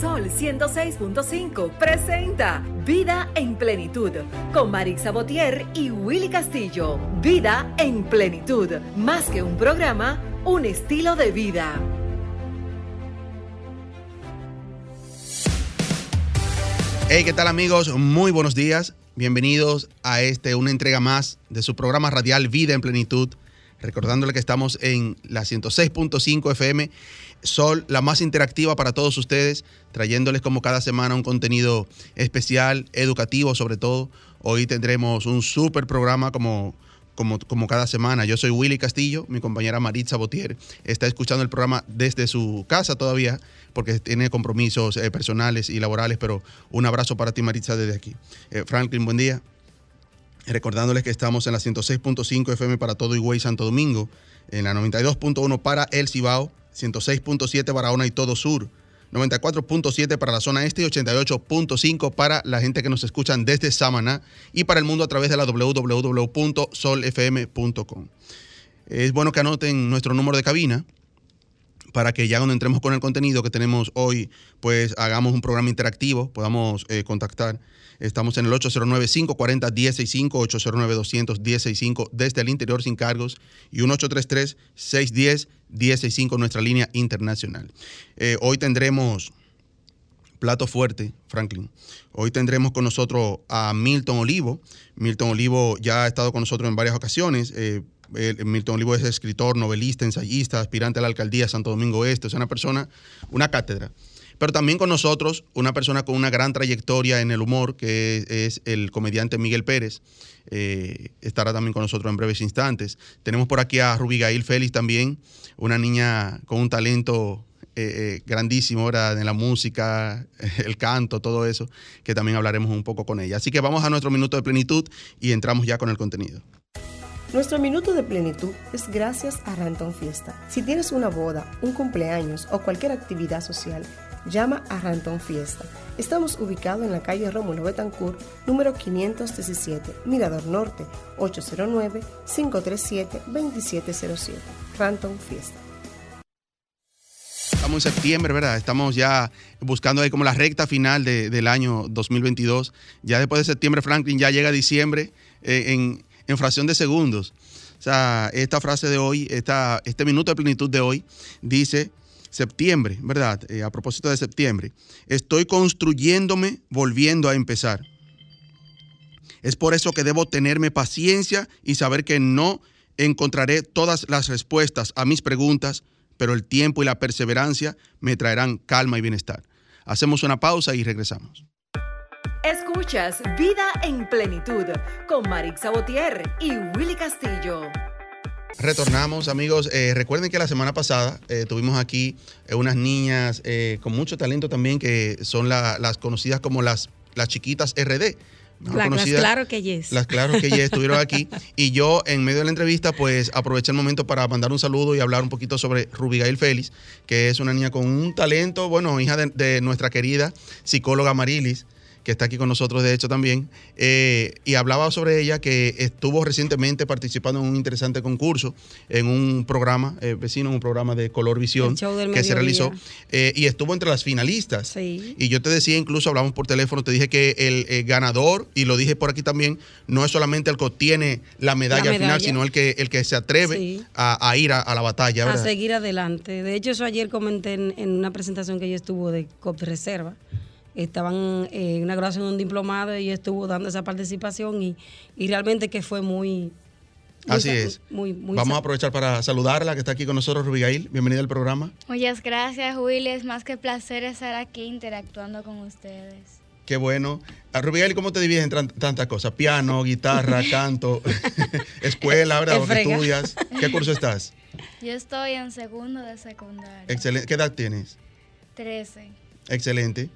Sol 106.5 presenta Vida en Plenitud con Marix Sabotier y Willy Castillo. Vida en Plenitud, más que un programa, un estilo de vida. Hey, ¿qué tal amigos? Muy buenos días. Bienvenidos a este, una entrega más de su programa radial Vida en Plenitud. Recordándole que estamos en la 106.5 FM Sol, la más interactiva para todos ustedes, trayéndoles como cada semana un contenido especial, educativo sobre todo. Hoy tendremos un súper programa como, como, como, cada semana. Yo soy Willy Castillo, mi compañera Maritza Botier está escuchando el programa desde su casa todavía porque tiene compromisos eh, personales y laborales, pero un abrazo para ti Maritza desde aquí. Eh, Franklin, buen día. Recordándoles que estamos en la 106.5 FM para todo Higüey Santo Domingo, en la 92.1 para El Cibao 106.7 Barahona y todo sur, 94.7 para la zona este y 88.5 para la gente que nos escuchan desde Samaná y para el mundo a través de la www.solfm.com. Es bueno que anoten nuestro número de cabina para que ya cuando entremos con el contenido que tenemos hoy, pues hagamos un programa interactivo, podamos eh, contactar Estamos en el 809-540-165, 809-200-165 desde el interior sin cargos y un 833-610-165 nuestra línea internacional. Eh, hoy tendremos plato fuerte, Franklin. Hoy tendremos con nosotros a Milton Olivo. Milton Olivo ya ha estado con nosotros en varias ocasiones. Eh, Milton Olivo es escritor, novelista, ensayista, aspirante a la alcaldía de Santo Domingo Este. Es una persona, una cátedra pero también con nosotros una persona con una gran trayectoria en el humor, que es, el comediante Miguel Pérez. Eh, estará también con nosotros en breves instantes. Tenemos por aquí a Rubigail Félix también, una niña con un talento eh, eh, grandísimo ahora en la música, el canto, todo eso, que también hablaremos un poco con ella. Así que vamos a nuestro minuto de plenitud y entramos ya con el contenido. Nuestro minuto de plenitud es gracias a Ranton Fiesta. Si tienes una boda, un cumpleaños o cualquier actividad social, llama a Ranton Fiesta. Estamos ubicados en la calle Rómulo Betancourt, número 517, Mirador Norte, 809-537-2707. Ranton Fiesta. Estamos en septiembre, ¿verdad? Estamos ya buscando ahí como la recta final del año 2022. Ya después de septiembre, Franklin, ya llega diciembre eh, en, en fracción de segundos. O sea, esta frase de hoy, esta, este minuto de plenitud de hoy, dice septiembre, ¿verdad? Eh, a propósito de septiembre, estoy construyéndome volviendo a empezar. Es por eso que debo tenerme paciencia y saber que no encontraré todas las respuestas a mis preguntas, pero el tiempo y la perseverancia me traerán calma y bienestar. Hacemos una pausa y regresamos. Escuchas Vida en Plenitud con Marix Sabotier y Willy Castillo. Retornamos, amigos. Eh, recuerden que la semana pasada eh, tuvimos aquí eh, unas niñas con mucho talento también, que son las conocidas como las, las chiquitas RD. las claro que yes. Las claro que yes estuvieron aquí. Y yo, en medio de la entrevista, pues aproveché el momento para mandar un saludo y hablar un poquito sobre Rubigail Félix, que es una niña con un talento, bueno, hija de, de nuestra querida psicóloga Marilis que está aquí con nosotros de hecho también, eh, y hablaba sobre ella que estuvo recientemente participando en un interesante concurso, en un programa eh, vecino, en un programa de Color Visión que se realizó, eh, y estuvo entre las finalistas. Y yo te decía, incluso hablamos por teléfono, te dije que el, ganador, y lo dije por aquí también, no es solamente el que obtiene la medalla, final, sino el que, el que se atreve a, ir a, la batalla. A seguir adelante. De hecho, eso ayer comenté en, en una presentación que yo estuvo de COP Reserva estaban en una graduación de un diplomado y estuvo dando esa participación y, realmente que fue muy... Así es. Vamos a aprovechar para saludarla que está aquí con nosotros, Rubigail. Bienvenida al programa. Muchas gracias, Willy. Es más que placer estar aquí interactuando con ustedes. Qué bueno. Ah, Rubigail, ¿cómo te divides en tantas cosas? Piano, guitarra, canto, escuela, ¿verdad? ¿Qué estudias? ¿Qué curso estás? Yo estoy en segundo de secundaria. Excelente. ¿Qué edad tienes? Trece. Excelente.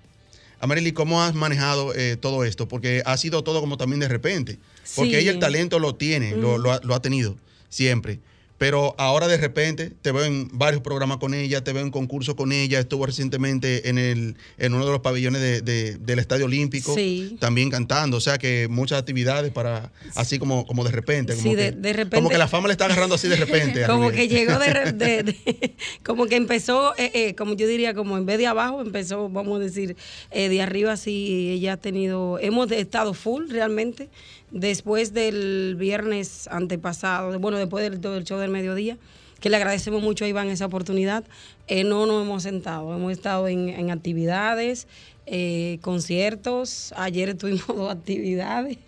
Amarili, ¿cómo has manejado eh, todo esto? Porque ha sido todo como también de repente. Porque ella el talento lo tiene, lo, ha, tenido siempre. Pero ahora de repente te veo en varios programas con ella, te veo en concursos con ella, estuvo recientemente en el en uno de los pabellones de- de- del Estadio Olímpico, Sí. también cantando, o sea que muchas actividades para, así como, como de repente. Como Sí, que, de- de repente- Como que la fama le está agarrando así de repente. como que llegó de, re- de- de- como que empezó eh, eh, como yo diría como en vez de abajo empezó vamos a decir eh, de arriba así ella ha tenido hemos estado full realmente después del viernes antepasado bueno después del, del show del mediodía que le agradecemos mucho a Iván esa oportunidad eh, no nos hemos sentado hemos estado en, en actividades eh, conciertos ayer tuvimos dos actividades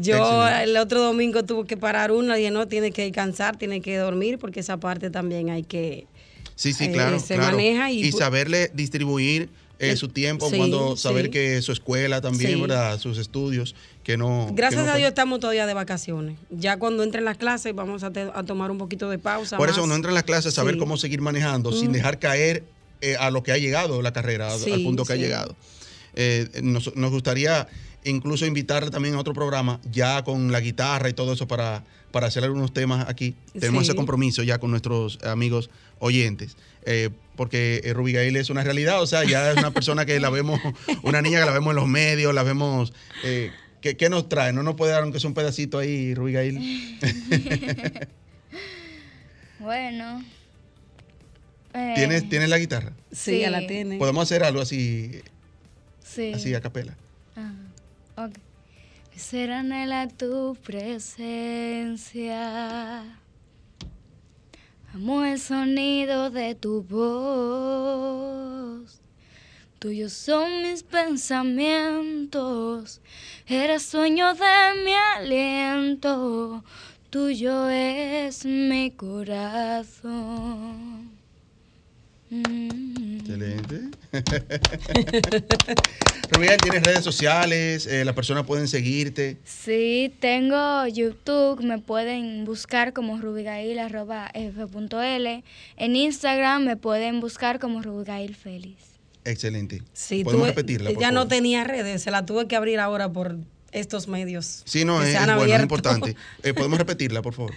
yo Excelente. el otro domingo tuve que parar una y dije, no, tiene que descansar, tiene que dormir, porque esa parte también hay que... Sí, sí, eh, claro. se claro. maneja y- saberle distribuir eh, su tiempo, sí, cuando saber sí. que su escuela también, Sí. ¿verdad? Sus estudios, que no. que Gracias no a Dios estamos todavía de vacaciones. Ya cuando entren las clases vamos a, te- a tomar un poquito de pausa. Por eso cuando entra en las clases, saber cómo seguir manejando sin dejar caer eh, a lo que ha llegado la carrera, al punto que ha llegado. Eh, nos, nos gustaría incluso invitarle también a otro programa, ya con la guitarra y todo eso, para, para hacer algunos temas aquí. Tenemos Sí. ese compromiso ya con nuestros amigos oyentes. eh, porque eh, Rubigail es una realidad, o sea, ya es una persona que la vemos, una niña que la vemos en los medios, la vemos. Eh, ¿qué, qué nos trae? ¿No nos puede dar aunque sea un pedacito ahí, Rubigail? Bueno. eh, ¿Tienes, ¿Tienes la guitarra? Sí, ya la tiene. Podemos hacer algo así, Sí. así a capela. Ah, ok. Será anhela tu presencia. Amo el sonido de tu voz. Tuyos son mis pensamientos. Eres sueño de mi aliento. Tuyo es mi corazón. Mm. Excelente. Rubiel, ¿tienes redes sociales? Eh, las personas pueden seguirte. Sí, tengo YouTube, me pueden buscar como rubigail arroba f.l. En Instagram me pueden buscar como rubigail feliz. Excelente. Sí, Podemos tuve- repetirla. por ya no tenía redes, se la tuve que abrir ahora por estos medios. Sí, no, es, es bueno, es importante. Eh, Podemos repetirla, por favor.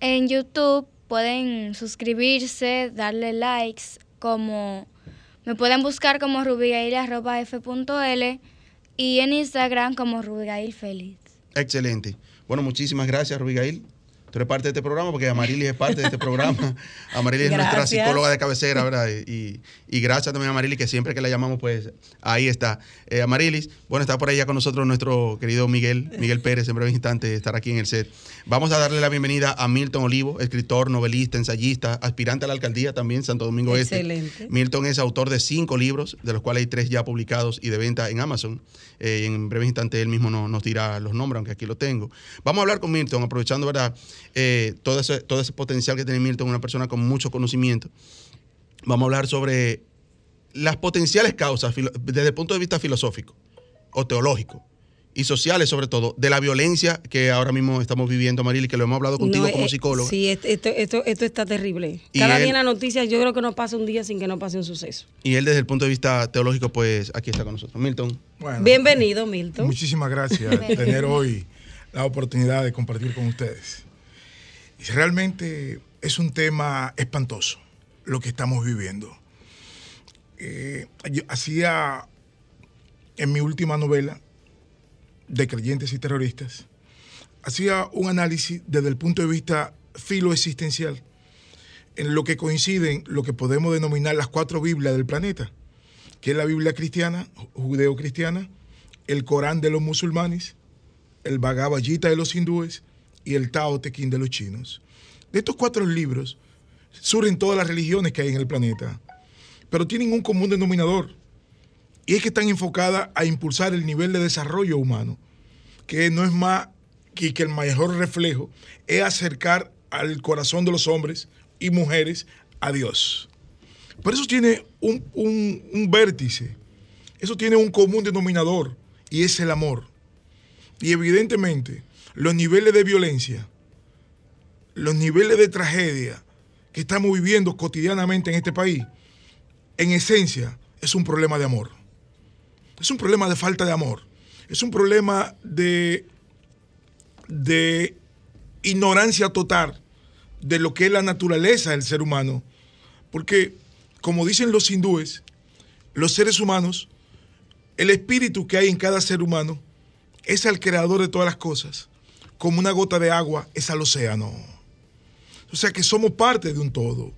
En YouTube pueden suscribirse, darle likes, como me pueden buscar como rubigail arroba f.l y en Instagram como rubigail feliz. Excelente. Bueno, muchísimas gracias, Rubigail. Tú eres parte de este programa porque Amarilis es parte de este programa. Amarilis es nuestra psicóloga de cabecera, ¿verdad? Y, y gracias también a Amarilis, que siempre que la llamamos, pues ahí está. Eh, Amarilis, bueno, está por ahí ya con nosotros nuestro querido Miguel, Miguel Pérez, en breve instante estar aquí en el set. Vamos a darle la bienvenida a Milton Olivo, escritor, novelista, ensayista, aspirante a la alcaldía también, Santo Domingo Este. Excelente. Milton es autor de cinco libros, de los cuales hay tres ya publicados y de venta en Amazon. Eh, en breve instante él mismo no- nos dirá los nombres, aunque aquí lo tengo. Vamos a hablar con Milton, aprovechando ¿verdad? Eh, todo, ese, todo ese potencial que tiene Milton, una persona con mucho conocimiento. Vamos a hablar sobre las potenciales causas desde el punto de vista filosófico o teológico y sociales sobre todo, de la violencia que ahora mismo estamos viviendo, Marili, que lo hemos hablado contigo No, como eh, psicólogo. Sí, esto, esto, está terrible. Y Cada él- día en la noticia yo creo que no pasa un día sin que no pase un suceso. Y él desde el punto de vista teológico, pues aquí está con nosotros. Milton. Bueno, Bienvenido, Milton. Muchísimas gracias tener hoy la oportunidad de compartir con ustedes. Realmente es un tema espantoso lo que estamos viviendo. Eh, yo hacía en mi última novela de creyentes y terroristas, hacía un análisis desde el punto de vista filoexistencial, en lo que coinciden lo que podemos denominar las cuatro Biblias del planeta, que es la Biblia cristiana, judeo-cristiana, el Corán de los musulmanes, el Bhagavad Gita de los hindúes y el Tao Te Ching de los chinos. De estos cuatro libros surgen todas las religiones que hay en el planeta, pero tienen un común denominador, y es que están enfocadas a impulsar el nivel de desarrollo humano, que no es más que, el mayor reflejo es acercar al corazón de los hombres y mujeres a Dios. Por eso tiene un vértice, eso tiene un común denominador, y es el amor. Y evidentemente, los niveles de violencia, los niveles de tragedia que estamos viviendo cotidianamente en este país, en esencia, es un problema de amor. Es un problema de falta de amor. Es un problema de, de ignorancia total de lo que es la naturaleza del ser humano. Porque, como dicen los hindúes, los seres humanos, el espíritu que hay en cada ser humano es al creador de todas las cosas. Como una gota de agua es al océano. O sea que somos parte de un todo.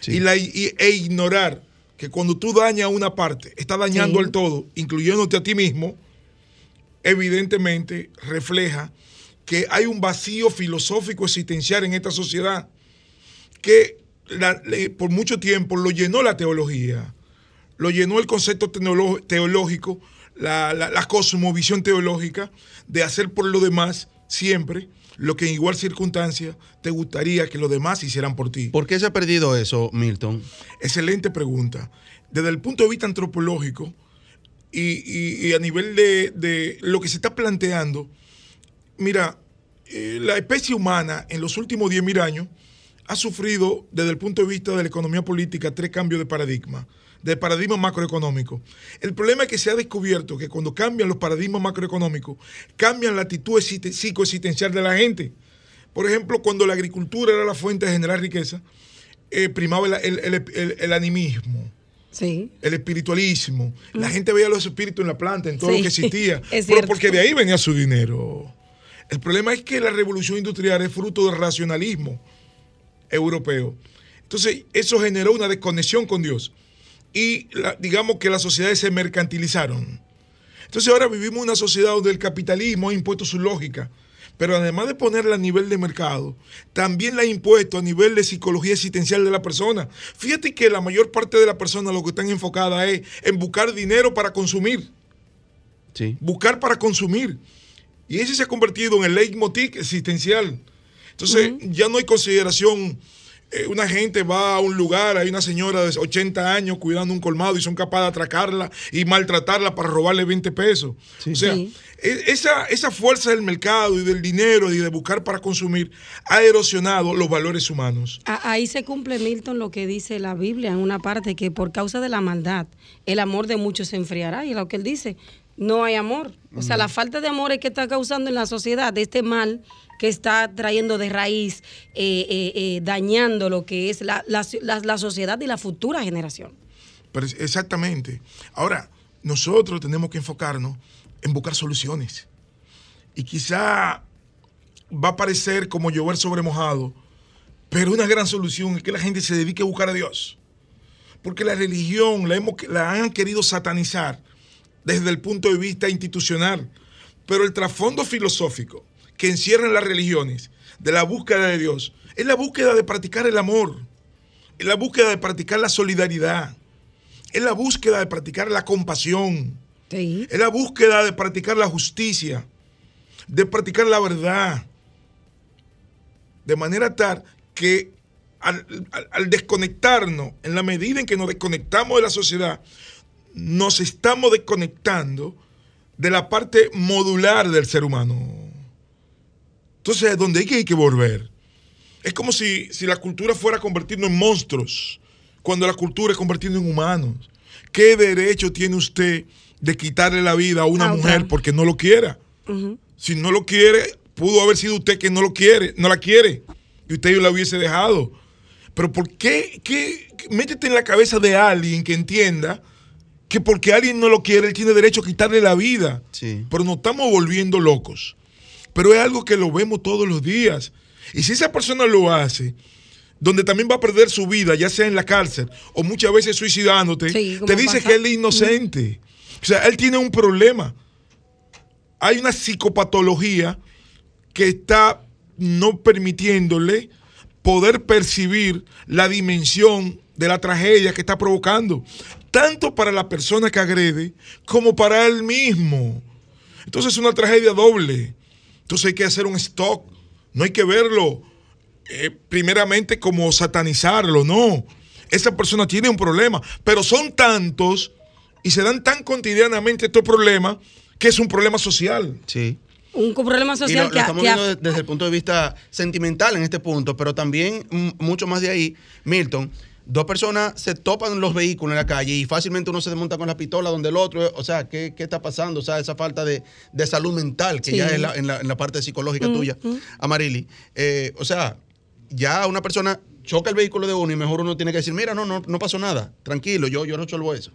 Sí. Y la, y- e ignorar que cuando tú dañas una parte, está dañando Sí. al todo, incluyéndote a ti mismo, evidentemente refleja que hay un vacío filosófico existencial en esta sociedad que la- le- por mucho tiempo lo llenó la teología, lo llenó el concepto teológico, la, la- la cosmovisión teológica de hacer por lo demás siempre lo que en igual circunstancia te gustaría que los demás hicieran por ti. ¿Por qué se ha perdido eso, Milton? Excelente pregunta. Desde el punto de vista antropológico y, y- y a nivel de, de lo que se está planteando, mira, eh, la especie humana en los últimos 10.000 años ha sufrido desde el punto de vista de la economía política tres cambios de paradigma, de paradigma macroeconómico. El problema es que se ha descubierto que cuando cambian los paradigmas macroeconómicos, cambian la actitud existe- psicoexistencial de la gente. Por ejemplo, cuando la agricultura era la fuente de generar riqueza, eh, primaba el, el- el- el- el animismo, Sí. el espiritualismo. La gente veía los espíritus en la planta, en todo Sí, lo que existía. es pero porque de ahí venía su dinero. El problema es que la revolución industrial es fruto del racionalismo europeo. Entonces, eso generó una desconexión con Dios. Y la- digamos que las sociedades se mercantilizaron. Entonces ahora vivimos una sociedad donde el capitalismo ha impuesto su lógica, pero además de ponerla a nivel de mercado, también la ha impuesto a nivel de psicología existencial de la persona. Fíjate que la mayor parte de la persona lo que están enfocada es en buscar dinero para consumir, Sí. buscar para consumir. Y ese se ha convertido en el leitmotiv existencial. Entonces ya no hay consideración. Eh, una gente va a un lugar, hay una señora de 80 años cuidando un colmado y son capaces de atracarla y maltratarla para robarle 20 pesos. O sea, Sí. e- esa, esa fuerza del mercado y del dinero y de buscar para consumir ha erosionado los valores humanos. Ahí se cumple, Milton, lo que dice la Biblia en una parte, que por causa de la maldad, el amor de muchos se enfriará. Y lo que él dice, no hay amor. O sea, la falta de amor es que está causando en la sociedad este mal que está trayendo de raíz, eh, eh, eh, dañando lo que es la, la- la- la sociedad y la futura generación. Pero exactamente. Ahora, nosotros tenemos que enfocarnos en buscar soluciones. Y quizá va a parecer como llover sobre mojado, pero una gran solución es que la gente se dedique a buscar a Dios. Porque la religión la, hemos, la han querido satanizar desde el punto de vista institucional. Pero el trasfondo filosófico que encierran las religiones de la búsqueda de Dios es la búsqueda de practicar el amor, es la búsqueda de practicar la solidaridad, es la búsqueda de practicar la compasión, Sí. es la búsqueda de practicar la justicia, de practicar la verdad, de manera tal que al, al- al desconectarnos, en la medida en que nos desconectamos de la sociedad, nos estamos desconectando de la parte modular del ser humano. Entonces, donde hay que, hay que volver. Es como si, si la cultura fuera convertirnos en monstruos, cuando la cultura es convertirnos en humanos. ¿Qué derecho tiene usted de quitarle la vida a una A otra. mujer porque no lo quiera? Si no lo quiere, pudo haber sido usted que no lo quiere, no la quiere. Y usted la hubiese dejado. Pero ¿por qué, qué? Métete en la cabeza de alguien que entienda que porque alguien no lo quiere, él tiene derecho a quitarle la vida. Sí. Pero nos estamos volviendo locos. Pero es algo que lo vemos todos los días. Y si esa persona lo hace, donde también va a perder su vida, ya sea en la cárcel o muchas veces suicidándote, Sí, te dice pasa. que él es inocente. O sea, él tiene un problema. Hay una psicopatología que está no permitiéndole poder percibir la dimensión de la tragedia que está provocando, tanto para la persona que agrede como para él mismo. Entonces es una tragedia doble. Entonces hay que hacer un stock. No hay que verlo eh, primeramente como satanizarlo, no. Esa persona tiene un problema, pero son tantos y se dan tan cotidianamente estos problemas que es un problema social. Sí. Un problema social lo, lo que, estamos que viendo de- desde el punto de vista sentimental en este punto, pero también mucho más de ahí, Milton. Dos personas se topan los vehículos en la calle y fácilmente uno se desmonta con la pistola donde el otro, o sea, ¿qué, qué está pasando? O sea, esa falta de, de salud mental que Sí. ya es la- en, la, en la parte psicológica Mm, tuya, mm. Amarili. Eh, o sea, ya una persona choca el vehículo de uno y mejor uno tiene que decir, mira, no, no, no pasó nada, tranquilo, yo, yo resuelvo eso.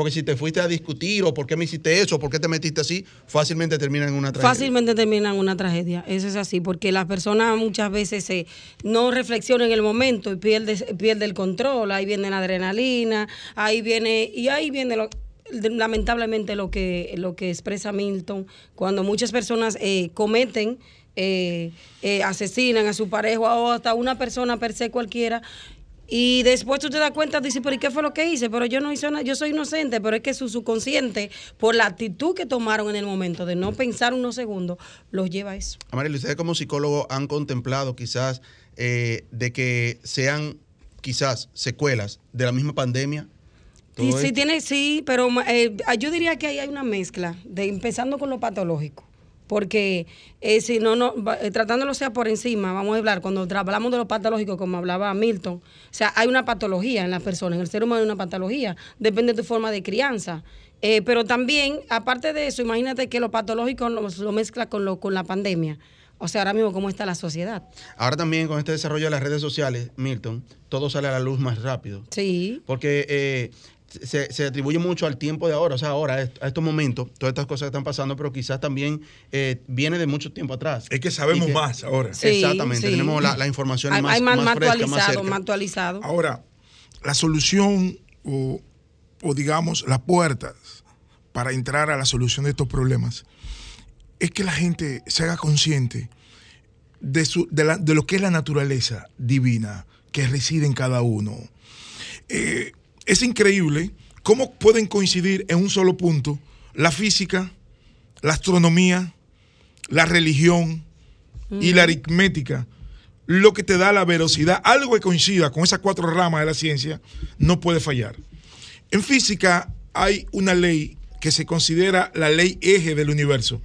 Porque si te fuiste a discutir o por qué me hiciste eso, por qué te metiste así, fácilmente termina en una tragedia. Fácilmente termina en una tragedia, eso es así, porque las personas muchas veces se, no reflexionan en el momento y pierde, pierde el control, ahí viene la adrenalina, ahí viene, y ahí viene lamentablemente lo que, lo que expresa Milton, cuando muchas personas eh, cometen eh, eh, asesinan a su pareja o hasta una persona per se cualquiera. Y después tú te das cuenta, dices, pero ¿y qué fue lo que hice? Pero yo no hice nada, yo soy inocente, pero es que su subconsciente, por la actitud que tomaron en el momento de no pensar unos segundos, los lleva a eso. Amaril, ¿ustedes como psicólogo han contemplado quizás eh, de que sean quizás secuelas de la misma pandemia? Sí, sí, tiene, sí, pero eh, yo diría que ahí hay una mezcla, de empezando con lo patológico porque eh, si no, no eh, tratándolo sea por encima, vamos a hablar, cuando hablamos de lo patológico, como hablaba Milton, o sea, hay una patología en la persona, en el ser humano hay una patología, depende de tu forma de crianza. Eh, pero también, aparte de eso, imagínate que lo patológico lo, mezcla con, lo, con la pandemia. O sea, ahora mismo, ¿cómo está la sociedad? Ahora también con este desarrollo de las redes sociales, Milton, todo sale a la luz más rápido. Sí. Porque se, atribuye mucho al tiempo de ahora, o sea, ahora, a estos momentos, todas estas cosas que están pasando, pero quizás también eh, viene de mucho tiempo atrás. Es que sabemos más ahora. Exactamente, tenemos la, información más, hay más, más, actualizado, más actualizado. Ahora, la solución o, digamos las puertas para entrar a la solución de estos problemas es que la gente se haga consciente de, su, de, de lo que es la naturaleza divina que reside en cada uno. Eh, es increíble cómo pueden coincidir en un solo punto la física, la astronomía, la religión y la aritmética. Lo que te da la velocidad, algo que coincida con esas cuatro ramas de la ciencia, no puede fallar. En física hay una ley que se considera la ley eje del universo.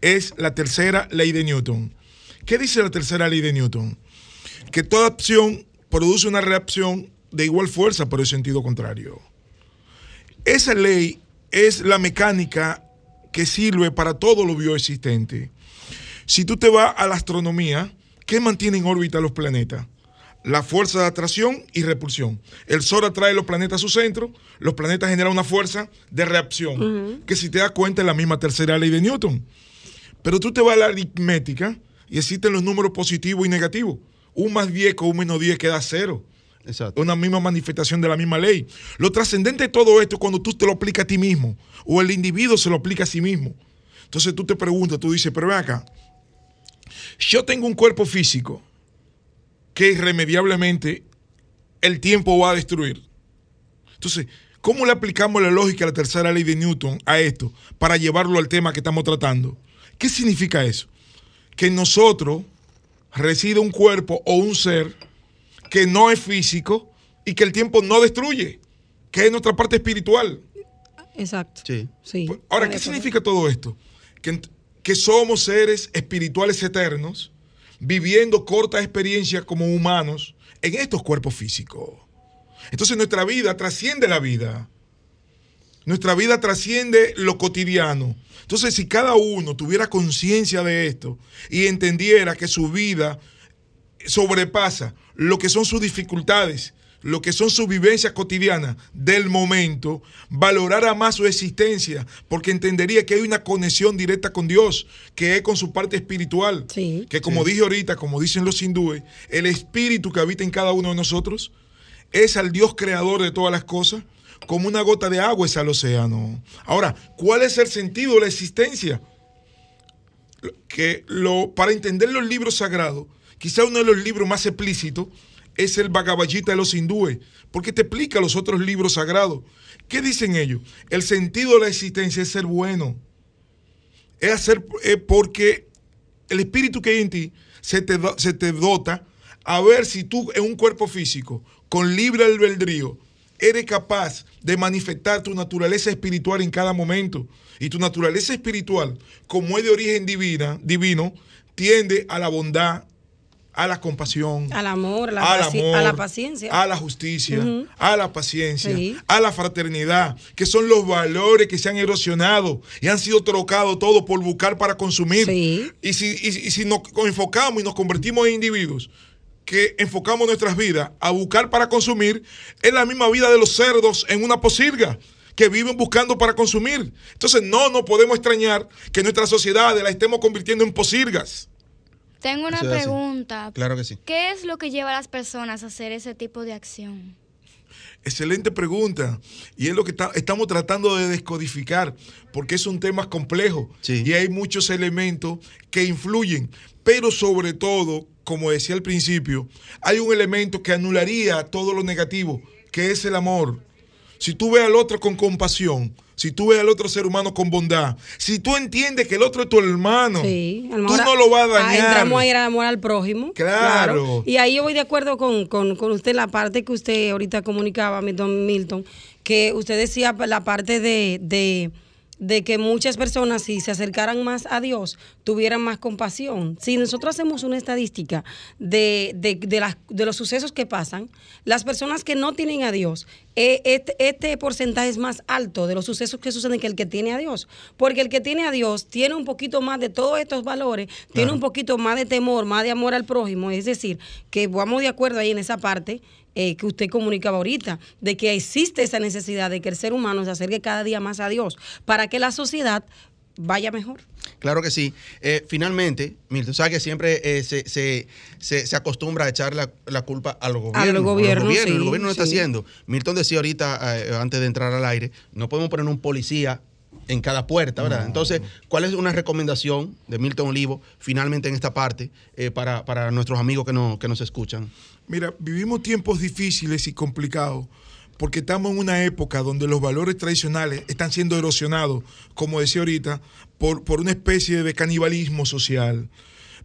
Es la tercera ley de Newton. ¿Qué dice la tercera ley de Newton? Que toda acción produce una reacción de igual fuerza por el sentido contrario. Esa ley es la mecánica que sirve para todo lo bioexistente. Si tú te vas a la astronomía, ¿qué mantiene en órbita los planetas? La fuerza de atracción y repulsión. El Sol atrae los planetas a su centro, los planetas generan una fuerza de reacción, que si te das cuenta es la misma tercera ley de Newton. Pero tú te vas a la aritmética y existen los números positivos y negativos. Un más 10 con un menos 10 queda cero. Una misma manifestación de la misma ley. Lo trascendente de todo esto es cuando tú te lo aplicas a ti mismo o el individuo se lo aplica a sí mismo. Entonces tú te preguntas, tú dices, pero ve acá, yo tengo un cuerpo físico que irremediablemente el tiempo va a destruir. Entonces, ¿cómo le aplicamos la lógica de la tercera ley de Newton a esto para llevarlo al tema que estamos tratando? ¿Qué significa eso? Que en nosotros reside un cuerpo o un ser que no es físico y que el tiempo no destruye, que es nuestra parte espiritual. Exacto. Sí. Pues, ahora, ¿qué significa todo esto? Que, que somos seres espirituales eternos, viviendo cortas experiencias como humanos en estos cuerpos físicos. Entonces nuestra vida trasciende la vida. Nuestra vida trasciende lo cotidiano. Entonces, si cada uno tuviera conciencia de esto y entendiera que su vida sobrepasa lo que son sus dificultades, lo que son sus vivencias cotidianas del momento, valorará más su existencia, porque entendería que hay una conexión directa con Dios, que es con su parte espiritual. que como dije ahorita, como dicen los hindúes, el espíritu que habita en cada uno de nosotros es al Dios creador de todas las cosas, como una gota de agua es al océano. Ahora, ¿cuál es el sentido de la existencia? Que lo, para entender los libros sagrados, Quizá uno de los libros más explícitos es el Bhagavad Gita de los hindúes, porque te explica los otros libros sagrados. ¿Qué dicen ellos? El sentido de la existencia es ser bueno. Es hacer porque el espíritu que hay en ti se te, se te dota a ver si tú en un cuerpo físico, con libre albedrío, eres capaz de manifestar tu naturaleza espiritual en cada momento. Y tu naturaleza espiritual, como es de origen divina, divino, tiende a la bondad, a la compasión, al amor, a la paciencia, a la justicia, a la paciencia, a la fraternidad, que son los valores que se han erosionado y han sido trocados todo por buscar para consumir. Y, si, y, si nos enfocamos y nos convertimos en individuos que enfocamos nuestras vidas a buscar para consumir es la misma vida de los cerdos en una posilga que viven buscando para consumir. Entonces no nos podemos extrañar que nuestra sociedad la estemos convirtiendo en posilgas. Tengo una Eso pregunta. Claro que sí. ¿Qué es lo que lleva a las personas a hacer ese tipo de acción? Excelente pregunta. Y es lo que ta- estamos tratando de descodificar, porque es un tema complejo Sí. y hay muchos elementos que influyen. Pero sobre todo, como decía al principio, hay un elemento que anularía todo lo negativo, que es el amor. Si tú ves al otro con compasión, si tú ves al otro ser humano con bondad, si tú entiendes que el otro es tu hermano, Sí, tú no lo vas a ah, dañar. Entramos a ir al amor al prójimo. Claro. Y ahí yo voy de acuerdo con, con, con usted, la parte que usted ahorita comunicaba, Milton, Milton que usted decía la parte de, de, de que muchas personas, si se acercaran más a Dios, tuvieran más compasión. Si nosotros hacemos una estadística de, de, de, las, de los sucesos que pasan, las personas que no tienen a Dios, eh, este, este porcentaje es más alto de los sucesos que suceden que el que tiene a Dios. Porque el que tiene a Dios tiene un poquito más de todos estos valores, tiene un poquito más de temor, más de amor al prójimo. Es decir, que vamos de acuerdo ahí en esa parte eh, que usted comunicaba ahorita, de que existe esa necesidad de que el ser humano se acerque cada día más a Dios para que la sociedad vaya mejor. Claro que sí. Eh, finalmente, Milton, sabes que siempre eh, se, se, se, se acostumbra a echar la, la culpa a los gobiernos. los gobiernos, El gobierno lo está haciendo. Milton decía ahorita, eh, antes de entrar al aire, no podemos poner un policía en cada puerta, ¿verdad? Entonces, ¿cuál es una recomendación de Milton Olivo finalmente en esta parte eh, para, para nuestros amigos que, no, que nos escuchan? Mira, vivimos tiempos difíciles y complicados porque estamos en una época donde los valores tradicionales están siendo erosionados, como decía ahorita, por, por una especie de canibalismo social.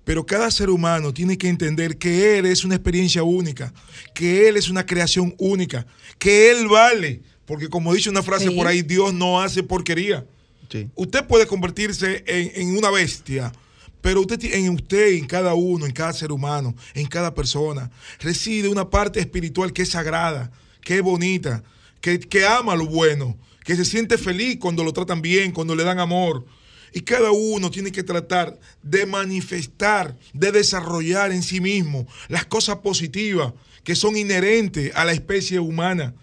Pero cada ser humano tiene que entender que él es una experiencia única, que él es una creación única, que él vale. Porque como dice una frase Sí. por ahí, Dios no hace porquería. Usted puede convertirse en, una bestia, pero en usted, en cada uno, en cada ser humano, en cada persona, reside una parte espiritual que es sagrada, que es bonita, que, que ama lo bueno, que se siente feliz cuando lo tratan bien, cuando le dan amor. Y cada uno tiene que tratar de manifestar, de desarrollar en sí mismo las cosas positivas que son inherentes a la especie humana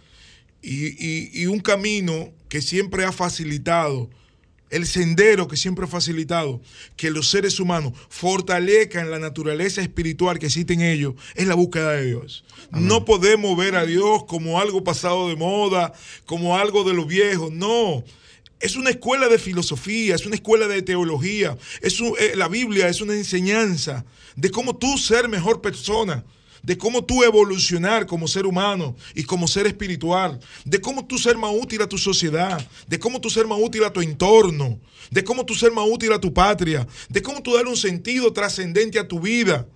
y- y un camino que siempre ha facilitado, el sendero que siempre ha facilitado que los seres humanos fortalezcan la naturaleza espiritual que existe en ellos, es la búsqueda de Dios. No podemos ver a Dios como algo pasado de moda, como algo de lo viejo, no. Es una escuela de filosofía, es una escuela de teología, es un- eh, la Biblia es una enseñanza de cómo tú ser mejor persona de cómo tú evolucionar como ser humano y como ser espiritual, de cómo tú ser más útil a tu sociedad, de cómo tú ser más útil a tu entorno, de cómo tú ser más útil a tu patria, de cómo tú darle un sentido trascendente a tu vida.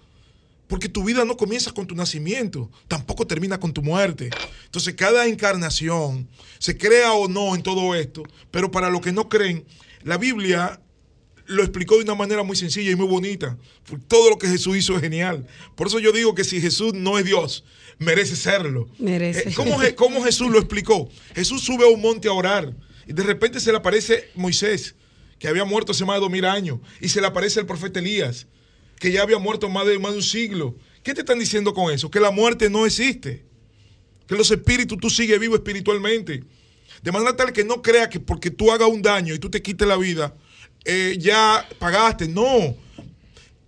Porque tu vida no comienza con tu nacimiento, tampoco termina con tu muerte. Entonces cada encarnación, se crea o no en todo esto, pero para los que no creen, la Biblia lo explicó de una manera muy sencilla y muy bonita. Todo lo que Jesús hizo es genial. Por eso yo digo que si Jesús no es Dios, merece serlo. Merece. Eh, ¿Cómo, cómo Jesús lo explicó? Jesús sube a un monte a orar y de repente se le aparece Moisés, que había muerto hace más de dos mil años, y se le aparece el profeta Elías, que ya había muerto más de, más de un siglo. ¿Qué te están diciendo con eso? Que la muerte no existe. Que los espíritus, tú sigues vivo espiritualmente. De manera tal que no crea que porque tú hagas un daño y tú te quites la vida, eh, ya pagaste. No.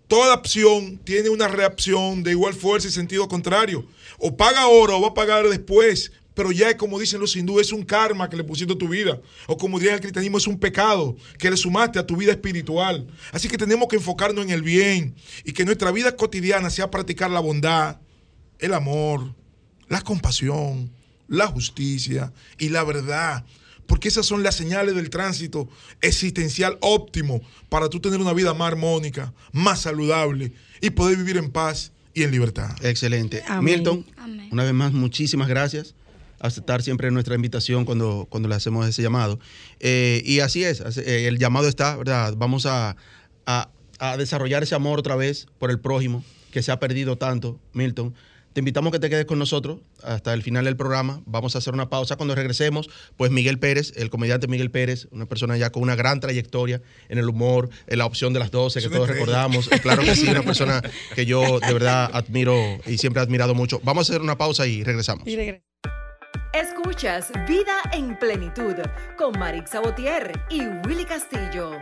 Toda acción tiene una reacción de igual fuerza y sentido contrario. O paga ahora o va a pagar después. Pero ya como dicen los hindúes, es un karma que le pusiste a tu vida. O como diría el cristianismo, es un pecado que le sumaste a tu vida espiritual. Así que tenemos que enfocarnos en el bien y que nuestra vida cotidiana sea practicar la bondad, el amor, la compasión, la justicia y la verdad. Porque esas son las señales del tránsito existencial óptimo para tú tener una vida más armónica, más saludable y poder vivir en paz y en libertad. Excelente. Amén. Milton, Amén. una vez más, muchísimas gracias. Aceptar siempre nuestra invitación cuando, cuando le hacemos ese llamado. Eh, y así es, eh, el llamado está, ¿verdad? Vamos a, a- a desarrollar ese amor otra vez por el prójimo, que se ha perdido tanto, Milton. Te invitamos a que te quedes con nosotros hasta el final del programa. Vamos a hacer una pausa. Cuando regresemos, pues Miguel Pérez, el comediante Miguel Pérez, una persona ya con una gran trayectoria en el humor, en la opción de las 12 que todos cree. recordamos. Claro que sí, una persona que yo de verdad admiro y siempre he admirado mucho. Vamos a hacer una pausa y regresamos. Y. Escuchas Vida en Plenitud con Marix Sabotier y Willy Castillo.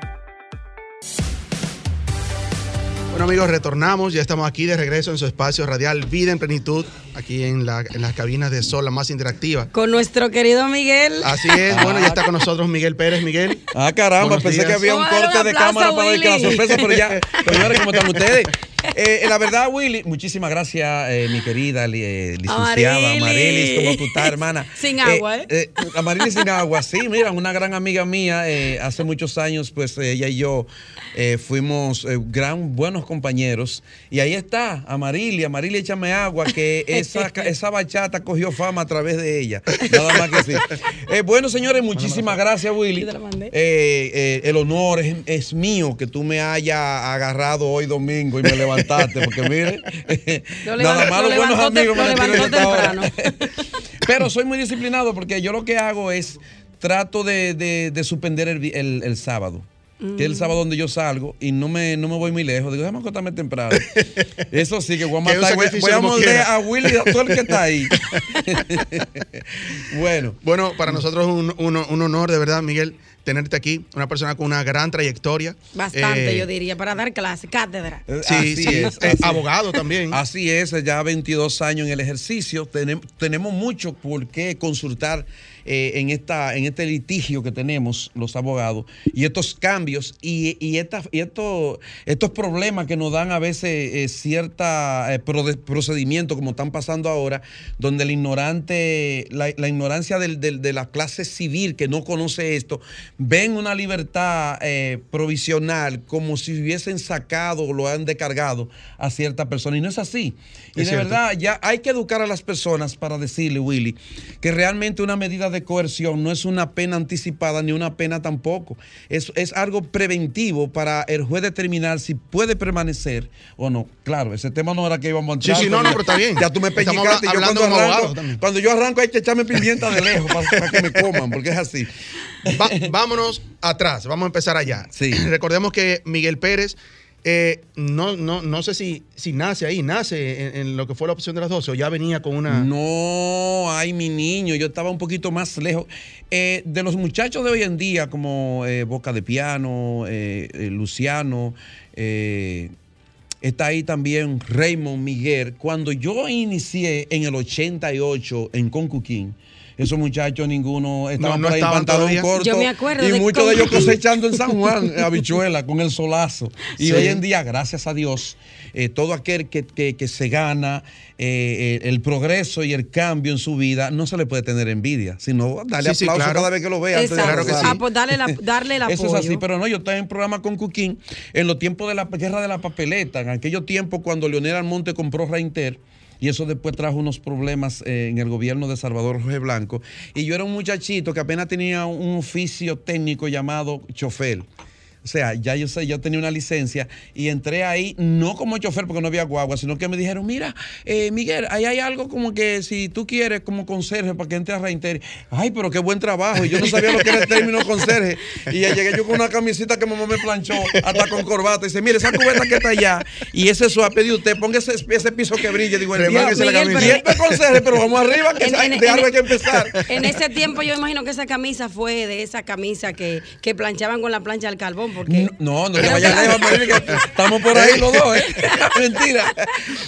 Bueno amigos, retornamos, ya estamos aquí de regreso en su espacio radial Vida en Plenitud, aquí en, la- en las cabinas de Sol, la más interactiva. Con nuestro querido Miguel. Así es, bueno, ya está con nosotros Miguel Pérez. Miguel, Ah, caramba, Buenos pensé días. que había un Vamos a darle corte un de aplauso cámara para ver que la Willy. sorpresa, pero ya, señores, ¿cómo están ustedes? Eh, la verdad, Willy, muchísimas gracias, eh, mi querida eh, licenciada Amarilis. ¿cómo tú estás, hermana? Sin agua, ¿eh? Amarilis sin agua, sí, mira, una gran amiga mía, eh, hace muchos años, pues eh, ella y yo eh, fuimos eh, gran buenos compañeros, y ahí está, Amarilis, Amarilis, échame agua, que esa, esa bachata cogió fama a través de ella, nada más que sí. Eh, bueno, señores, muchísimas gracias, Willy. Te la mandé. Eh, eh, el honor es, es mío que tú me hayas agarrado hoy domingo y me levantaste, porque mire, nada más lo los buenos amigos me levantó ahora. temprano. Pero soy muy disciplinado porque yo lo que hago es trato de, de- de suspender el, el- el sábado. Que es el sábado donde yo salgo y no me, no me voy muy lejos. Digo, déjame acostarme temprano. Eso sí, que voy a matar. Voy, voy a morder a Willy y a todo el que está ahí. bueno. bueno, para nosotros es un, un- un honor, de verdad, Miguel, tenerte aquí, una persona con una gran trayectoria. Bastante, Eh, yo diría, para dar clase, cátedra. eh, Sí, así sí, es, eh, así- abogado también. Así es, ya 22 años en el ejercicio. Tenem- tenemos mucho por qué consultar eh, en, esta, en este litigio que tenemos los abogados y estos cambios y, y, y estos, estos problemas que nos dan a veces eh, cierta eh, procedimiento como están pasando ahora, donde el ignorante, la, la ignorancia del- del- de la clase civil que no conoce esto, ven una libertad eh, provisional como si hubiesen sacado o lo han descargado a cierta persona. Y no es así. Y de cierto. verdad, ya hay que educar a las personas para decirle, Willy, que realmente una medida de coerción no es una pena anticipada ni una pena tampoco. Es, es algo preventivo para el juez determinar si puede permanecer o no. Claro, ese tema no era que íbamos a entrar. Sí, sí, no, no, pero está bien. Ya tú me peñicaste. habla- Yo cuando, arranco, cuando yo arranco hay que echarme pimienta de lejos para, para que me coman, porque es así. Va- vámonos atrás, vamos a empezar allá. Sí. Recordemos que Miguel Pérez, eh, no, no, no sé si, si nace ahí, nace en, lo que fue la opción de las 12 o ya venía con una... No, ay, mi niño, yo estaba un poquito más lejos. Eh, de los muchachos de hoy en día, como eh, Boca de Piano, eh, Luciano, está ahí también Raymond Miguel. Cuando yo inicié en el 88 en Concuquín, esos muchachos ninguno estaban no por ahí en pantalón todavía. corto. Yo me acuerdo Y de muchos de ellos cosechando en San Juan eh, habichuela con el solazo. Y Sí. hoy en día, gracias a Dios, eh, todo aquel que, que- que se gana eh, eh, el progreso y el cambio en su vida, no se le puede tener envidia, sino darle Sí, sí, aplauso claro. cada vez que lo vea. antes de Exacto. claro que sí. Ah, pues darle, la- darle apoyo. Eso es así, pero no, yo estaba en programa con Cuquín en los tiempos de la guerra de la papeleta, en aquellos tiempos cuando Leonel Almonte compró Reinter. Y eso después trajo unos problemas eh, en el gobierno de Salvador Jorge Blanco. Y yo era un muchachito que apenas tenía un oficio técnico llamado chofer. O sea, ya yo sé, yo tenía una licencia y entré ahí, no como chofer porque no había guagua, sino que me dijeron, mira, eh, Miguel, ahí hay algo como que si tú quieres como conserje para que entre a Reinter. Ay, pero qué buen trabajo. Y yo no sabía lo que era el término conserje. Y ya llegué yo con una camisita que mamá me planchó, hasta con corbata. Y dice, mire, esa cubeta que está allá y ese su pedido usted, ponga ese, ese piso que brille. Digo, el Remárquese diablo. la camisa. Y esto es conserje, pero vamos arriba, que En- en- de algo hay que empezar. En ese tiempo yo imagino que esa camisa fue de esa camisa que, que planchaban con la plancha del carbón, porque... No, no te vayas lejos, Marilyn, que estamos por ahí los dos, ¿eh? Mentira.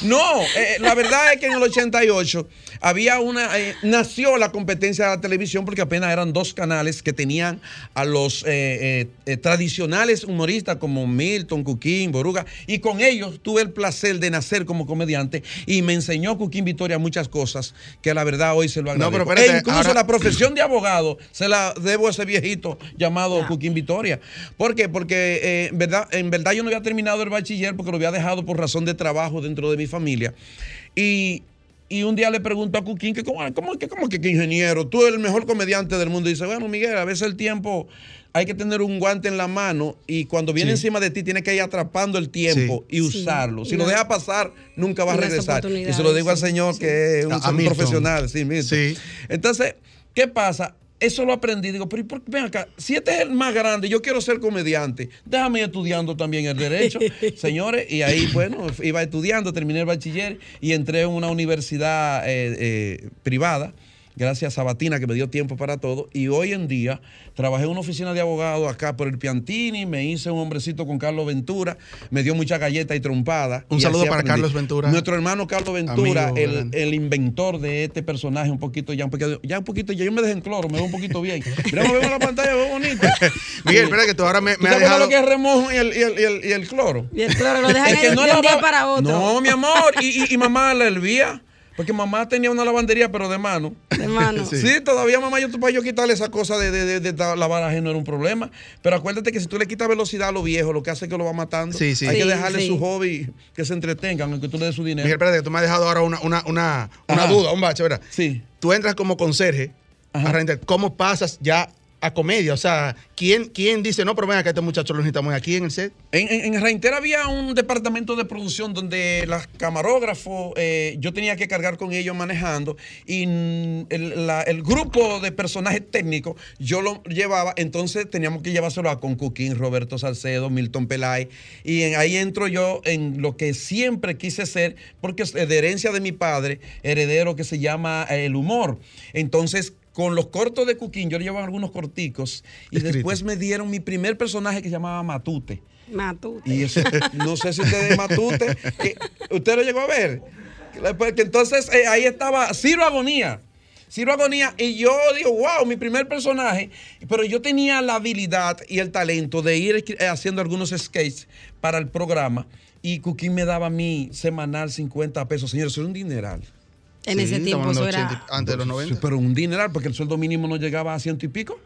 No, eh, la verdad es que en el 88 había una. eh, nació la competencia de la televisión porque apenas eran dos canales que tenían a los eh, eh, eh, tradicionales humoristas como Milton, Cuquín, Boruga, y con ellos tuve el placer de nacer como comediante y me enseñó Cuquín Victoria muchas cosas que la verdad hoy se lo No, agradezco. pero espérate, e incluso ahora- la profesión de abogado se la debo a ese viejito llamado Cuquín Victoria. ¿Por qué? Porque eh, en, verdad, en verdad yo no había terminado el bachiller porque lo había dejado por razón de trabajo dentro de mi familia. Y Y un día le pregunto a Cuquín que cómo, cómo, que, cómo que, que ingeniero, tú eres el mejor comediante del mundo. Y dice, bueno, Miguel, a veces el tiempo hay que tener un guante en la mano y cuando viene Sí. encima de ti tienes que ir atrapando el tiempo y Sí. usarlo. Si lo dejas pasar, nunca va a regresar. Y se lo digo al señor sí. que es un, profesional. Sí. Entonces, ¿qué pasa? Eso lo aprendí. Digo, pero ¿y por qué? Ven acá, si este es el más grande, yo quiero ser comediante, déjame ir estudiando también el derecho, señores. Y ahí, bueno, iba estudiando, terminé el bachiller y entré en una universidad eh, eh, privada. Gracias a Batina que me dio tiempo para todo. Y hoy en día trabajé en una oficina de abogados acá por el Piantini, me hice un hombrecito con Carlos Ventura, me dio mucha galleta y trompada. Un y saludo para aprendí. Carlos Ventura. Nuestro hermano Carlos Ventura, Amigo el, el inventor de este personaje, un poquito ya, un poquito, ya un poquito, ya yo me dejé en cloro, me veo un poquito bien. Mira, me veo en la pantalla, me veo bonito. Miguel, espera que tú ahora me, ¿Tú me has dejado. lo que es remojo y el, y el, y el, y el cloro? Y el cloro lo dejan Es que ahí no de un día para otro. No, mi amor. Y, y, y mamá la hervía. Porque mamá tenía una lavandería, pero de mano. De mano. Sí, todavía mamá, yo para yo quitarle esa cosa de, de, de, de lavar ajeno era un problema. Pero acuérdate que si tú le quitas velocidad a lo viejo, lo que hace es que lo va matando. Sí, sí. Hay que Sí, dejarle sí. su hobby, que se entretengan, aunque tú le des su dinero. Miguel, espérate que tú me has dejado ahora una, una, una, una duda, un bache, ¿verdad? Sí. Tú entras como conserje Ajá. a rentar. ¿Cómo pasas ya a comedia? O sea, ¿quién, quién dice, no, pero venga, que este muchacho lo necesitamos aquí en el set? En, en, en Reinter había un departamento de producción donde los camarógrafos, eh, yo tenía que cargar con ellos manejando y el, grupo de personajes técnicos yo lo llevaba, entonces teníamos que llevárselo a Concuquín, Roberto Salcedo, Milton Pelay y en- ahí entro yo en lo que siempre quise ser porque es de herencia de mi padre, heredero que se llama el humor. Entonces con los cortos de Cuquín, yo le llevaba algunos corticos y Escrito. después me dieron mi primer personaje que se llamaba Matute. Matute. Y eso, no sé si ustedes Matute, que- ¿usted lo llegó a ver? Porque entonces eh, ahí estaba Ciro Agonía. Ciro Agonía, y yo digo, wow, mi primer personaje, pero yo tenía la habilidad y el talento de ir eh, haciendo algunos sketches para el programa, y Cuquín me daba a mí semanal 50 pesos. Señores, eso era un dineral. En Sí, ese tiempo eso era... 80 antes de los 90. Pero un dineral, porque el sueldo mínimo no llegaba a ciento y pico.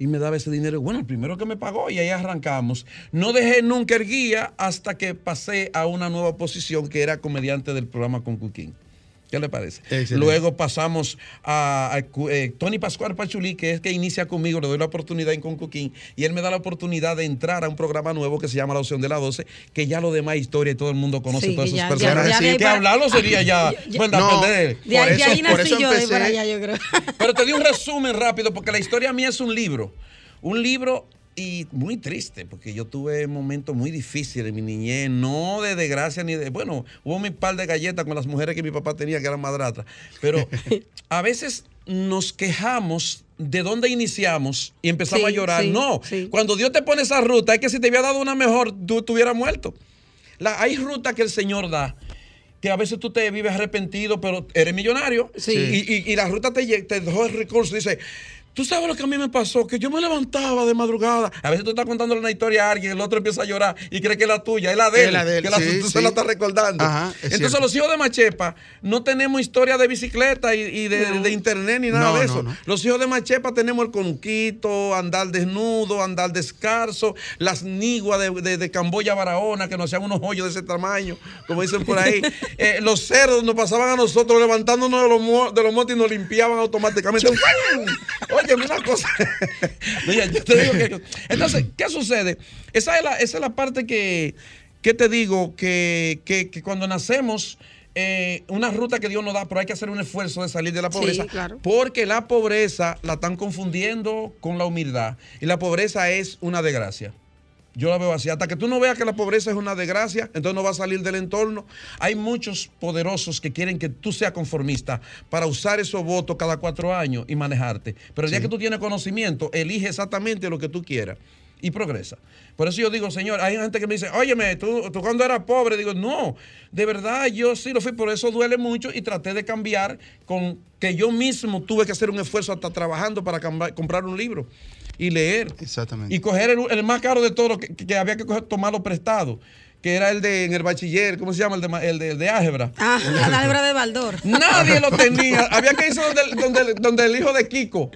Y me daba ese dinero. Bueno, el primero que me pagó y ahí arrancamos. No dejé nunca el guía hasta que pasé a una nueva posición que era comediante del programa con Cuquín. ¿Qué le parece? Excelente. Luego pasamos a, eh, Tony Pascual Pachulí, que es que inicia conmigo, le doy la oportunidad en Concuquín, y él me da la oportunidad de entrar a un programa nuevo que se llama La Opción de la 12, que ya lo demás historia y todo el mundo conoce Sí, ya- ya de ahí que para- hablarlo sería ya, Ya- bueno, No. perder. De ahí, Por de eso- ahí por nací eso yo, de empecé- para allá, yo creo. Pero te di un resumen rápido, porque la historia mía es un libro. Un libro y muy triste, porque yo tuve momentos muy difíciles en mi niñez, no de desgracia ni de. Bueno, hubo mi par de galletas con las mujeres que mi papá tenía, que eran madrastras. Pero a veces nos quejamos de dónde iniciamos y empezamos Sí, a llorar. sí, no, sí. cuando Dios te pone esa ruta, es que si te había dado una mejor, tú estuvieras muerto. La, hay rutas que el Señor da. Que a veces tú te vives arrepentido, pero eres millonario. Sí. Y, y- y la ruta te, te dejó el recurso. Dice, tú sabes lo que a mí me pasó, que yo me levantaba de madrugada. A veces tú estás contando una historia a alguien, el otro empieza a llorar y cree que es la tuya, es la de él. la de él, que la- sí, tú sí. se la estás recordando. Ajá, es Entonces cierto. los hijos de Machepa no tenemos historia de bicicleta y, y de, de internet ni nada No, de eso. no. Los hijos de Machepa tenemos el conquito, andar desnudo, andar descalzo, las niguas de, de- de Camboya Barahona, que nos hacían unos hoyos de ese tamaño, como dicen por ahí. Eh, los cerdos nos pasaban a nosotros levantándonos de los, de los montes y nos limpiaban automáticamente. Oye, una cosa. Mira, yo te digo que- Entonces, ¿qué sucede? Esa es la, esa es la parte que, que te digo, que, que- que cuando nacemos, eh, una ruta que Dios nos da, pero hay que hacer un esfuerzo de salir de la Sí, pobreza. claro. Porque la pobreza la están confundiendo con la humildad. Y la pobreza es una desgracia. Yo la veo así. Hasta que tú no veas que la pobreza es una desgracia, entonces no va a salir del entorno. Hay muchos poderosos que quieren que tú seas conformista para usar esos votos cada cuatro años y manejarte. Pero el día que tú tienes conocimiento, elige exactamente lo que tú quieras y progresa. Por eso yo digo, señor, hay gente que me dice, óyeme, tú, tú cuando eras pobre, digo, no, de verdad yo sí lo fui, por eso duele mucho y traté de cambiar con que yo mismo tuve que hacer un esfuerzo hasta trabajando para comprar un libro y leer. Exactamente. Y coger el, el más caro de todo, que, que había que coger, tomarlo prestado. Que era el de en el bachiller, ¿cómo se llama? El de, el de, el de álgebra. Ah, la álgebra de Baldor. Nadie lo tenía. Había que irse donde, donde, donde el hijo de Kiko.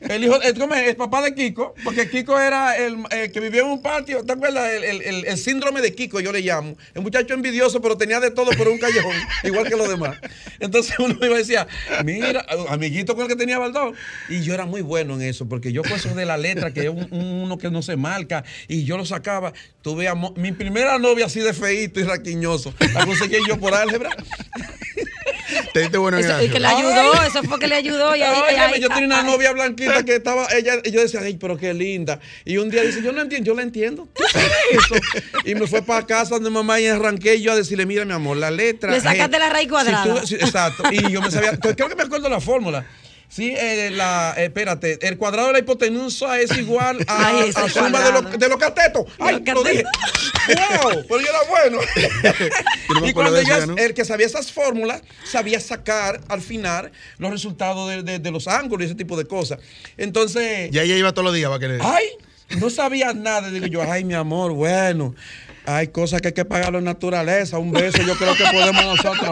El hijo, el, ¿cómo es? el papá de Kiko, porque Kiko era el, el que vivía en un patio. ¿Te acuerdas? El, el- el- el síndrome de Kiko, yo le llamo. El muchacho envidioso, pero tenía de todo por un callejón, igual que los demás. Entonces uno iba y decía, mira, amiguito con el que tenía Baldón. Y yo era muy bueno en eso, porque yo con eso de la letra, que es un- un- uno que no se marca, y yo lo sacaba. Tuve mi primera novia así de feíto y raquiñoso. La conseguí yo por álgebra. Te diste bueno en Eso, que le ayudó, eso fue que le ayudó. Y ahí- yo tenía una novia blanquita que estaba, ella, y yo decía, ay, pero qué linda. Y un día dice, yo no entiendo, yo la entiendo. ¿Tú sabes eso? Y me fue para casa donde mamá y arranqué yo a decirle, mira, mi amor, la letra. Le sacaste G". la raíz Si cuadrada. tú- exacto. Y yo me sabía, creo que me acuerdo la fórmula. Sí, eh, la, eh, espérate, el cuadrado de la hipotenusa es igual a, Ay, ese a suma de, de los catetos. Ay, los lo dije. ¡Wow! Pero yo era bueno. No y cuando yo, ya, ¿no? el que sabía esas fórmulas, sabía sacar al final los resultados de, de- de los ángulos y ese tipo de cosas. Entonces, Ya ella iba todos los días para que le. ay, no sabía nada. Digo yo, ay, mi amor, bueno. Hay cosas que hay que pagarlo en naturaleza. Un beso, yo creo que podemos nosotros.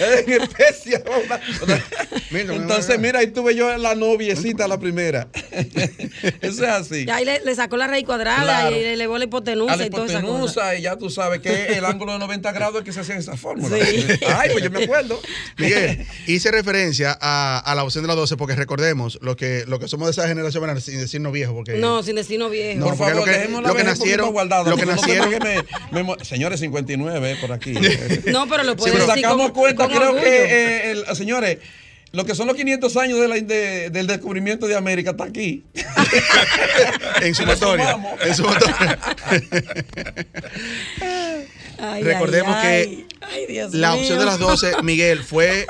En especia. Mira, Entonces, mira, ahí tuve yo la noviecita, la primera. Eso es así. Y ahí le, le sacó la raíz cuadrada Claro. y le elevó la hipotenusa la y toda esa cosa. hipotenusa y ya tú sabes que el ángulo de 90 grados es que se hacía esa fórmula. Sí. Ay, pues yo me acuerdo. Miguel, hice referencia a, a la opción de las 12 porque recordemos, lo que, lo que somos de esa generación, bueno, sin decirnos viejos, porque. No, sin destino viejo. No, Por favor, lo que- dejemos lo la que nacieron- guardada, lo que no nacieron- que me- me mo- señores, 59 eh, por aquí. No, pero lo Si puedes nos decir con, cuenta, creo orgullo. que, eh, el- señores, lo que son los 500 años de la- de- del descubrimiento de América está aquí. en su Si le motoria. sumamos. En su motoria. Ay, Recordemos ay, que ay. Dios la mío. opción de las 12, Miguel, fue,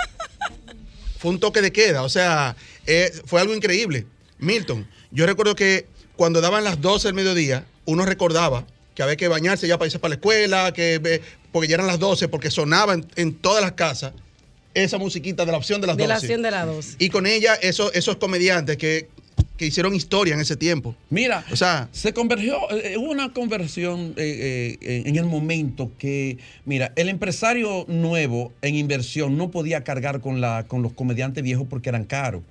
fue un toque de queda. O sea, eh, fue algo increíble. Milton, yo recuerdo que cuando daban las 12 del mediodía, uno recordaba que había que bañarse ya para irse para la escuela, que, ve- porque ya eran las 12, porque sonaba en, en todas las casas esa musiquita de la opción de las De 12. la opción de las 12. Y con ella, esos, esos comediantes que, que hicieron historia en ese tiempo. Mira, O sea- se convergió, eh, hubo una conversión eh, eh, en el momento que, mira, el empresario nuevo en inversión no podía cargar con, la, con los comediantes viejos porque eran caros.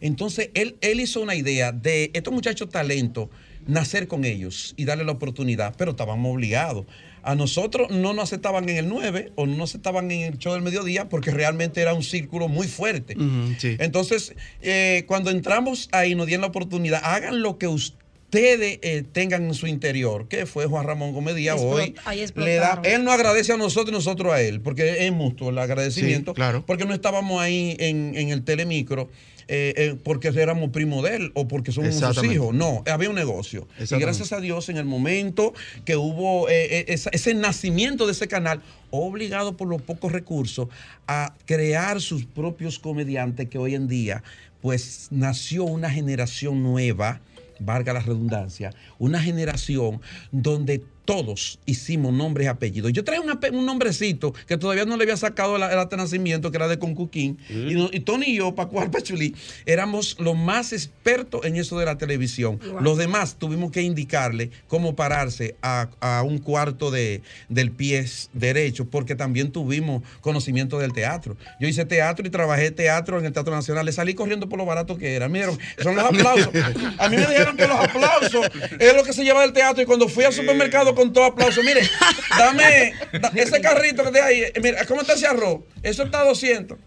Entonces, él, él hizo una idea de estos muchachos talentos, nacer con ellos y darle la oportunidad, pero estábamos obligados. A nosotros no nos aceptaban en el 9 o no nos aceptaban en el show del mediodía porque realmente era un círculo muy fuerte. Sí. Entonces, eh, cuando entramos ahí, nos dieron la oportunidad, hagan lo que ustedes eh, tengan en su interior, que fue Juan Ramón Gómez Díaz Explot- hoy. Le da, él nos agradece a nosotros y nosotros a él, porque es mutuo el agradecimiento, Sí, claro. porque no estábamos ahí en, en el telemicro. Eh, eh, porque éramos primo de él o porque somos sus hijos. No, había un negocio. Y gracias a Dios, en el momento que hubo eh, eh, esa- ese nacimiento de ese canal, obligado por los pocos recursos a crear sus propios comediantes que hoy en día, pues nació una generación nueva, valga la redundancia, una generación donde todos hicimos nombres y apellidos. Yo traía un, nombrecito que todavía no le había sacado el, el nacimiento, que era de Concuquín. Y, no- y Tony y yo, Pacual Pachulí, éramos los más expertos en eso de la televisión. Wow. Los demás tuvimos que indicarle cómo pararse a, a un cuarto de, del pie derecho, porque también tuvimos conocimiento del teatro. Yo hice teatro y trabajé teatro en el Teatro Nacional. Le salí corriendo por lo barato que era. Miren, son los aplausos. A mí me dijeron que los aplausos es lo que se lleva del teatro. Y cuando fui al supermercado con todo aplauso, mire, dame da- ese carrito que de ahí. eh, Mira, ¿cómo está ese arroz? Eso está a 200.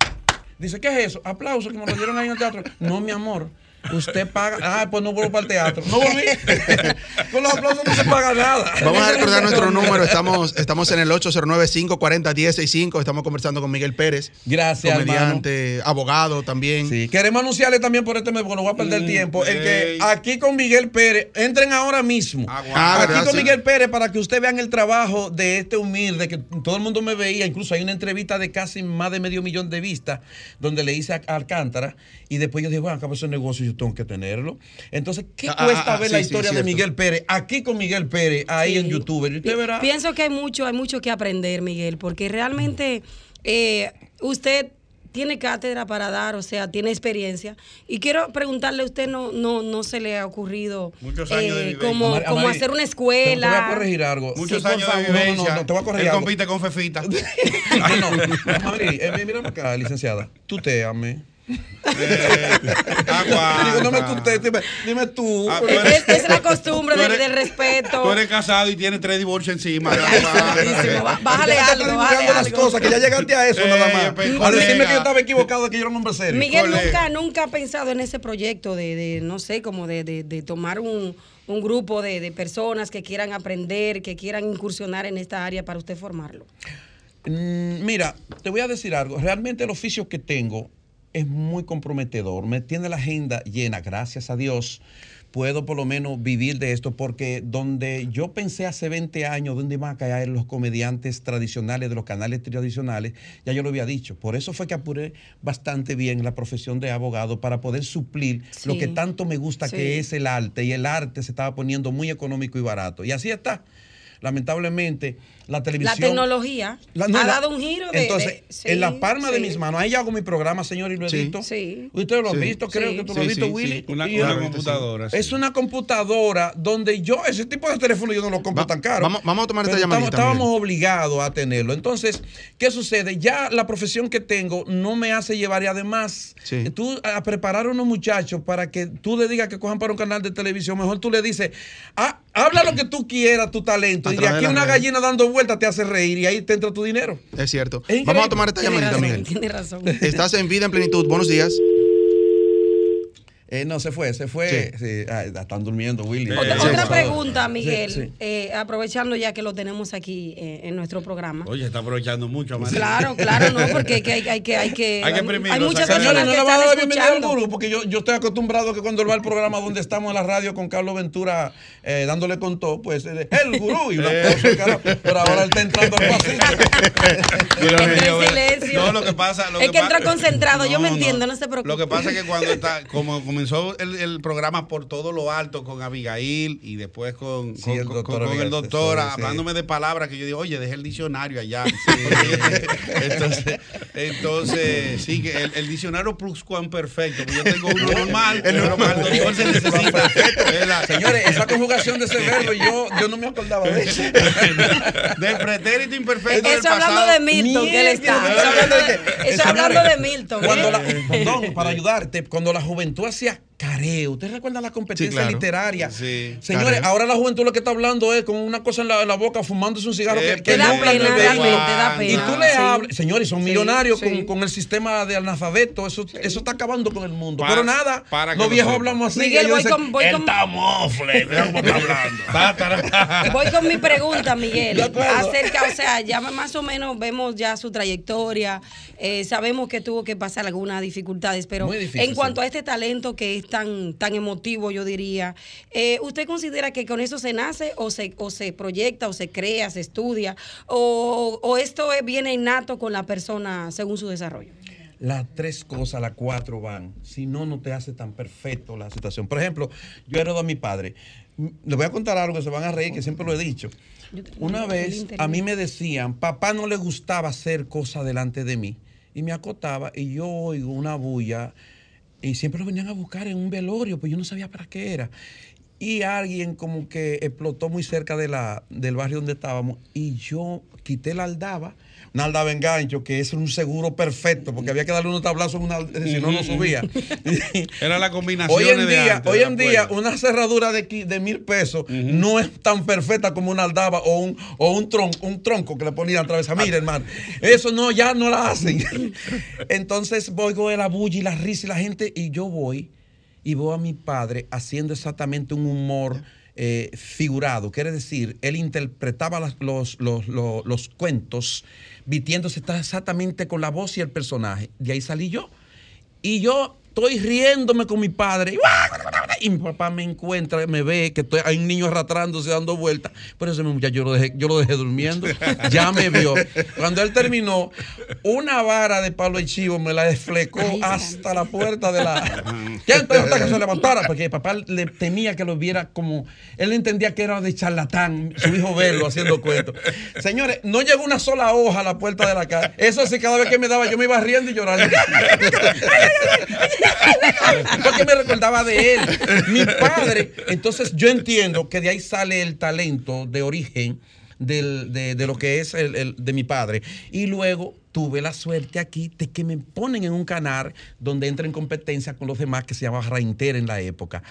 Dice, ¿qué es eso? Aplauso que me lo dieron ahí en el teatro. No, mi amor. Usted paga. Ah, pues no vuelvo para el teatro. No volví. Con los aplausos no se paga nada. Vamos a recordar nuestro número. Estamos, estamos en el 809-540-1065. Estamos conversando con Miguel Pérez. Gracias, comediante, abogado también. Sí, queremos anunciarle también por este mes, porque no voy a perder tiempo, el que aquí con Miguel Pérez, entren ahora mismo. Ah, aquí con. Miguel Pérez para que ustedes vean el trabajo de este humilde, que todo el mundo me veía, incluso hay una entrevista de casi más de medio millón de vistas, donde le hice a Alcántara, y después yo dije, bueno, acabo ese negocio yo tengo que tenerlo. Entonces, ¿qué Ah, ah, cuesta ah, ver sí, la sí, historia de. Miguel Pérez? Aquí con Miguel Pérez, ahí Sí. en YouTube. Y usted verá. Pienso que hay mucho, hay mucho que aprender, Miguel, porque realmente eh, usted tiene cátedra para dar, o sea, tiene experiencia. Y quiero preguntarle, ¿a usted no, no, no se le ha ocurrido Muchos años de eh, como, como hacer una Te, te voy escuela? a corregir algo. Muchos Sí, años de vivencia. No, no, no, te voy a corregir Él algo. compite con Fefita. no, no. Amari, eh, mira acá, licenciada. Tú te ame. Eh, Digo, no me dime, dime tú. Ah, eres- Es, es la costumbre del, eres- del respeto. Tú eres casado y tienes tres divorcios encima. Ay, Bájale Ya algo, bájale las cosas, que ya llegaste a eso Eh, nada más. A decirme que yo estaba equivocado, que yo era un hombre serio. Miguel colega. nunca, nunca ha pensado en ese proyecto de, de, no sé, como de, de- de tomar un, un grupo de, de personas que quieran aprender, que quieran incursionar en esta área para usted formarlo. Mm, Mira, te voy a decir algo. Realmente el oficio que tengo es muy comprometedor. Me tiene la agenda llena, gracias a Dios. Puedo por lo menos vivir de esto porque donde yo pensé hace 20 años dónde iban a caer los comediantes tradicionales de los canales tradicionales, ya yo lo había dicho. Por eso fue que apuré bastante bien la profesión de abogado para poder suplir lo que tanto me gusta Sí. que es el arte y el arte se estaba poniendo muy económico y barato. Y así está. Lamentablemente, la La televisión... tecnología La- no, ha la- dado un giro de... Entonces, de- sí, en la palma de mis manos, ahí hago mi programa, señor, y lo he Sí. visto. Sí. Ustedes lo han Sí. visto, creo Sí. que tú lo has visto, sí, Willy. sí. Una, Y yo- una computadora. sí. es una computadora donde yo, ese tipo de teléfono yo no lo compro Va- tan caro. vamos- vamos a tomar esta Pero llamadita, Estábamos, obligados a tenerlo. Entonces, ¿qué sucede? Ya la profesión que tengo no me hace llevar y además, Sí. tú a preparar a unos muchachos para que tú le digas que cojan para un canal de televisión, mejor tú le dices, ah, habla lo que tú quieras, tu talento, A y de aquí una gallina dando vueltas te hace reír y ahí te entra tu dinero. Es cierto. Es. Vamos a tomar esta llamadita, Miguel. tiene razón. Estás en vida en plenitud. Buenos días. Eh, no, se fue, se fue. Sí. ah, están durmiendo, Willy. Otra, Eh, otra pregunta, Miguel, Sí, sí. eh, aprovechando ya que lo tenemos aquí eh, en nuestro programa. Oye, está aprovechando mucho, Amarillo. Claro, claro, no, porque hay que, hay, hay que, hay que, Hay que exprimirlo, hay muchas personas Señores, no que le va a están dar la bienvenida al escuchando. gurú, porque yo, yo estoy acostumbrado que cuando él va al programa donde estamos en la radio con Carlos Ventura eh, dándole con todo, pues eh, el gurú y una cosa, carajo. Pero ahora él está entrando al pasillo. No, lo que pasa. Lo Es que entra concentrado, yo me entiendo, no se preocupe. Lo que pasa es que cuando está, como comenzó el, el programa por todo lo alto con Abigail y después con, Sí, con, el doctor con el Abigail, doctor, sí, sí. hablándome de palabras que yo digo, oye, dejé el diccionario allá. entonces, entonces, sí, que el, el diccionario pluscuamperfecto, pues yo tengo uno normal, el normal, doctor se necesita. La- Señores, esa conjugación de ese verbo, yo, yo no me acordaba de eso. del pretérito imperfecto del Eso hablando pasado. de Milton, que él está. Eso hablando de, que- eso hablando de Milton. Cuando ¿eh? la, perdón, para ayudarte, cuando la juventud hacía careo, ¿usted recuerda la competencia Sí, claro. literaria? Sí. Señores, Careo. ahora la juventud lo que está hablando es con una cosa en la, en la boca, fumándose un cigarro Eh, que, Te que da pena, realmente, visto. da Y pena. tú le Sí. hablas, señores, son Sí, millonarios sí. Con, con el sistema de analfabeto, eso, eso está acabando con el mundo. Pa- Pero nada, para los lo viejos hablamos así. Miguel, voy dicen, con- voy "Él con- está mofle, mira cómo está hablando. Voy con mi pregunta, Miguel. Acerca, o sea, ya más o menos vemos ya su trayectoria, eh, sabemos que tuvo que pasar algunas dificultades, pero difícil, en cuanto sí. a este talento que es tan, tan emotivo, yo diría, eh, ¿usted considera que con eso se nace o se, o se proyecta o se crea, se estudia, o, o esto es- viene innato con la persona según su desarrollo? Las tres cosas, las cuatro van. Si no, no te hace tan perfecto la situación. Por ejemplo, yo heredo a mi padre. Les voy a contar algo que se van a reír, que siempre lo he dicho. Una vez a mí me decían, papá no le gustaba hacer cosas delante de mí. Y me acotaba y yo oigo una bulla y siempre lo venían a buscar en un velorio, pues yo no sabía para qué era. Y alguien como que explotó muy cerca de la, del barrio donde estábamos y yo quité la aldaba, una aldaba en gancho, que es un seguro perfecto, porque había que darle unos tablazos, una, si no, no subía. Era la combinación Hoy en de día, antes, hoy en día una cerradura de, de mil pesos no es tan perfecta como una aldaba o un, o un, tronco, un tronco que le ponían a través. Mira, hermano, eso no, ya no la hacen. Entonces voy con la bulla y la risa y la gente, y yo voy y veo a mi padre haciendo exactamente un humor eh, figurado. Quiere decir, él interpretaba los, los, los, los cuentos vistiéndose exactamente con la voz y el personaje. De ahí salí yo. Y yo estoy riéndome con mi padre. Y mi papá me encuentra, me ve que estoy, hay un niño arrastrándose, dando vueltas. Pero ese muchacho yo lo dejé, yo lo dejé durmiendo. Ya me vio. Cuando él terminó, una vara de palo y chivo me la desflecó hasta la puerta de la. Ya entonces hasta que se levantara, porque papá le temía que lo viera como. Él entendía que era de charlatán, su hijo verlo haciendo cuentos. Señores, no llegó una sola hoja a la puerta de la casa. Eso sí, cada vez que me daba, yo me iba riendo y llorando. Porque me recordaba de él. Mi padre. Entonces yo entiendo que de ahí sale el talento de origen del- de, lo que es el, el- de mi padre. Y luego tuve la suerte aquí de que me ponen en un canal donde entra en competencia con los demás que se llamaba Rainter en la época.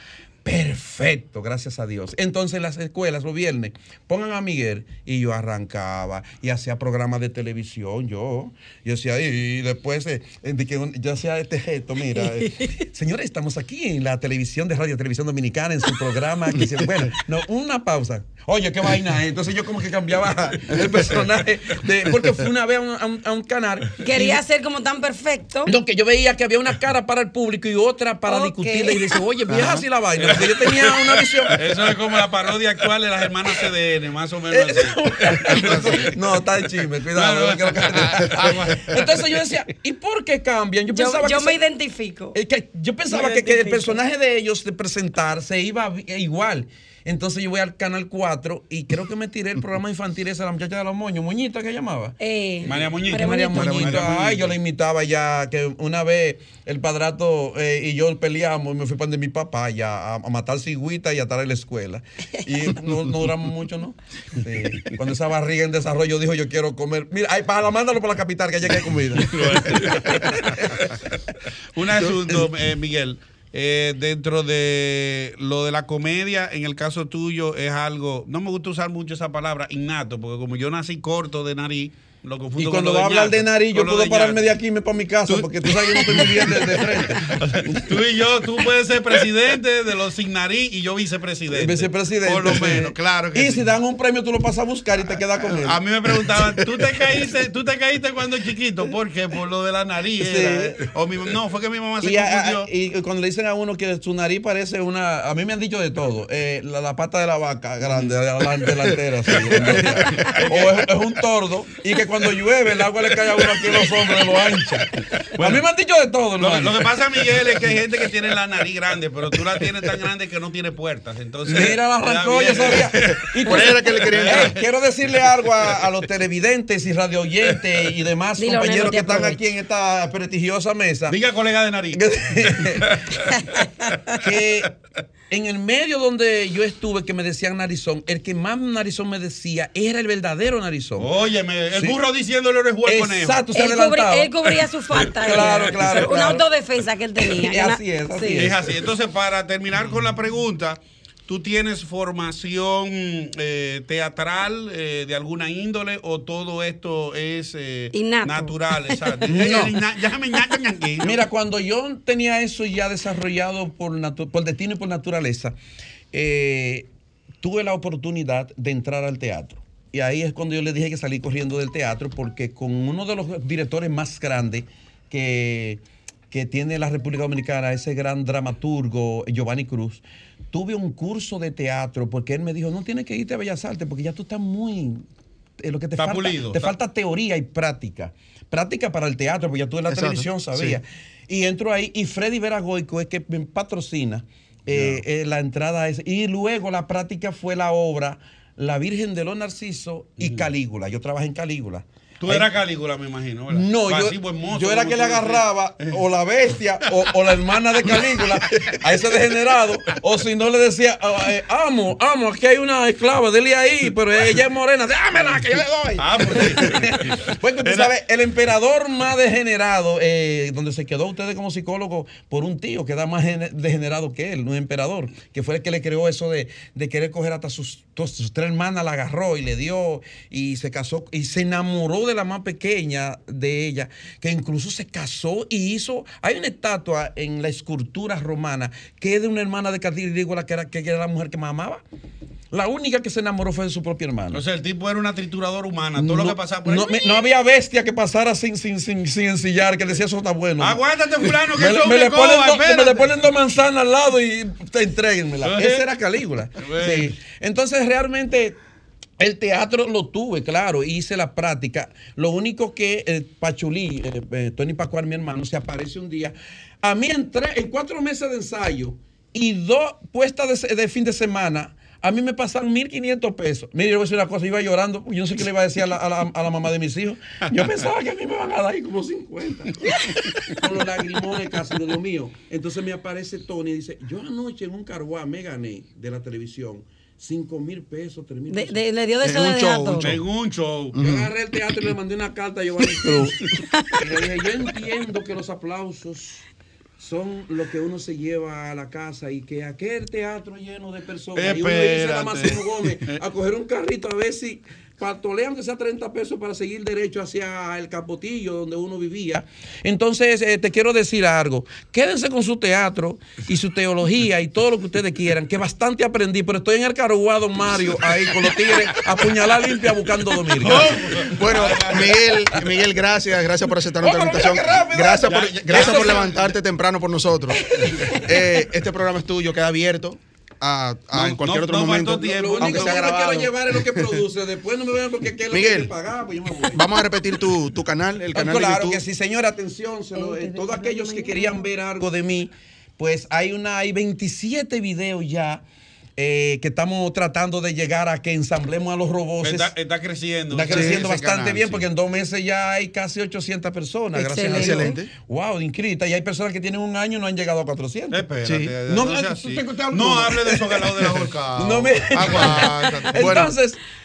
Perfecto, gracias a Dios. Entonces en las escuelas los viernes pongan a Miguel y yo arrancaba y hacía programas de televisión yo. Yo decía, y después eh, de que un- yo hacía este gesto, mira, eh, señores, estamos aquí en la televisión de Radio Televisión Dominicana en su programa. que se- bueno, no, una pausa. Oye, qué vaina. eh. Entonces yo como que cambiaba el personaje de, porque fui una vez a un, a un- a un canal. Quería y- ser como tan perfecto. no, que yo veía que había una cara para el público y otra para discutirle. Y dice, oye, vieja así la vaina. Porque yo tenía una visión. Eso es como la parodia actual de las hermanas CDN, más o menos así. no, está de chisme, cuidado. Que lo que- Entonces yo decía, ¿y por qué cambian? Yo Yo, pensaba yo que me se- identifico. que yo pensaba que, que el personaje de ellos de presentar se iba igual. Entonces yo voy al canal 4 y creo que me tiré el programa infantil ese de la muchacha de los moños, Muñita que llamaba. Eh, María Muñiz. María, Muñiz. Ay, yo la imitaba ya, que una vez el padrato eh, y yo peleamos y me fui para de mi papá ya a, a matar cigüita y a estar en la escuela. Y no, no duramos mucho, ¿no? Sí. Cuando esa barriga en desarrollo dijo, yo quiero comer. Mira, ay, para, mándalo para la capital, que allá que hay comida. Un asunto, eh, Miguel. Eh, dentro de lo de la comedia, en el caso tuyo, es algo, no me gusta usar mucho esa palabra, innato, porque como yo nací corto de nariz, lo Y cuando va a hablar de nariz, yo puedo pararme de aquí y me para mi casa, porque tú sabes que no estoy muy bien de, de frente. Tú y yo, tú puedes ser presidente de los sin nariz y yo vicepresidente. Vicepresidente. Por lo sí. menos, claro que Y sí. si dan un premio, tú lo pasas a buscar y te quedas con él. A mí me preguntaban, ¿tú te caíste, tú te caíste cuando chiquito? ¿Por qué? Por lo de la nariz. Sí. era, eh. O mi- no, fue que mi mamá se Y, a- confundió. y cuando le dicen a uno que su nariz parece una. A mí me han dicho de todo. eh, la, la pata de la vaca grande, la, la delantera. así, o es, es un tordo. Y que cuando llueve, el agua le cae a uno aquí en los hombros, lo ancha. a mí me han dicho de todo, Lo, lo que pasa, Miguel, es que hay gente que tiene la nariz grande, pero tú la tienes tan grande que no tiene puertas. Entonces, Mira, la arrancó, yo sabía. Y era que le. Eh, quiero decirle algo a, a los televidentes y radio oyentes y demás Dilo, compañeros que están aquí en esta prestigiosa mesa. Diga, colega de nariz. que en el medio donde yo estuve, que me decían narizón, el que más narizón me decía era el verdadero narizón. Óyeme, el Sí. Burro diciéndole orejuel al conejo. Exacto, se Él, cubrí- adelantaba. él cubría su falta. Claro, claro, Una claro. autodefensa que él tenía. Y así es, así Es así. Entonces, para terminar con la pregunta, ¿tú tienes formación eh, teatral eh, de alguna índole o todo esto es eh, natural? Exacto. No. Mira, cuando yo tenía eso ya desarrollado por, por destino y por naturaleza, eh, tuve la oportunidad de entrar al teatro. Y ahí es cuando yo le dije que salí corriendo del teatro, porque con uno de los directores más grandes que, que tiene la República Dominicana, ese gran dramaturgo Giovanni Cruz, tuve un curso de teatro, porque él me dijo, no tienes que irte a Bellas Artes, porque ya tú estás muy... eh, lo que te Está falta, pulido, te está- falta teoría y práctica. Práctica para el teatro, porque ya tú en la Exacto, televisión sabías. Y entro ahí y Freddy Veragoico es que me patrocina eh, eh, la entrada a ese. Y luego la práctica fue la obra La Virgen de los Narcisos y Calígula. Yo trabajé en Calígula. Tú eras Calígula, me imagino. ¿verdad? no, yo, buen mozo, yo era que le agarraba o la bestia o, o la hermana de Calígula a ese degenerado, o si no le decía, ah, eh, amo, amo, aquí hay una esclava, dele ahí, pero ella es morena, dámela que yo le doy. Ah, pues. Porque tú Era- sabes, el emperador más degenerado, eh, donde se quedó ustedes como psicólogo por un tío que era más gene- degenerado que él, un emperador, que fue el que le creó eso de, de querer coger hasta sus, sus tres hermanas, la agarró y le dio y se casó y se enamoró de la más pequeña de ella, que incluso se casó y hizo, hay una estatua en la escultura romana que es de una hermana de Calígula que era, que era la mujer que más amaba. La única que se enamoró fue de su propio hermano. O sea, el tipo era una trituradora humana. Todo lo que pasaba por ahí. no, me- no había bestia que pasara sin, sin, sin, sin ensillar, que decía eso está bueno. Aguántate, fulano, que me, eso es me una le ponen me le ponen dos manzanas al lado y te entréguenmela. Ajá. Esa era Calígula. Sí. Entonces, realmente. El teatro lo tuve, claro, hice la práctica. Lo único que eh, Pachulí, eh, eh, Tony Pascual, mi hermano, se aparece un día. A mí en, tres- en cuatro meses de ensayo y dos puestas de, de fin de semana, a mí me pasan 1.500 pesos. Mire, yo voy a decir una cosa, iba llorando, yo no sé qué le iba a decir a la, a la- a la mamá de mis hijos. Yo pensaba que a mí me van a dar ahí como 50. Con los lagrimones casi, lo Dios mío. Entonces me aparece Tony y dice, yo anoche en un carguá me gané de la televisión 5 mil pesos, 3 mil pesos. de- le dio de En eso un de show, un show. En un show. Yo agarré el teatro y le mandé una carta a Giovanni Cruz. Y le dije, yo entiendo que los aplausos son lo que uno se lleva a la casa y que aquel teatro lleno de personas y uno dice a Espérate. Máximo Gómez a coger un carrito a ver si patolean que sea 30 pesos para seguir derecho hacia el Capotillo donde uno vivía. Entonces, eh, te quiero decir algo. Quédense con su teatro y su teología y todo lo que ustedes quieran, que bastante aprendí, pero estoy en el Caruá, don Mario, ahí con los tigres, a puñalar limpia buscando dormir. Bueno, Miguel, Miguel, gracias, gracias por aceptar nuestra invitación. Gracias por, gracias por levantarte temprano por nosotros. Eh, este programa es tuyo, queda abierto a, a No, en cualquier no- otro no momento, faltó tiempo. Lo único que grabado. quiero llevar es lo que produce. Después no me vean porque es lo Miguel, que pagar, pues yo me voy. Vamos a repetir tu, tu canal, el Ah, canal de claro YouTube. que sí, señora, atención. se lo- Eh, todos aquellos que querían ver algo de mí, pues hay una, hay 27 videos ya eh, que estamos tratando de llegar a que ensamblemos a los robots. Está, está creciendo. Está creciendo bastante canal, bien sí. porque en dos meses ya hay casi 800 personas. Gracias a Dios. Excelente. Wow, inscritas. Y hay personas que tienen un año y no han llegado a 400. Espérate, Sí. no, No, hable de esos galados de la volcada. No me- Aguántate. Bueno.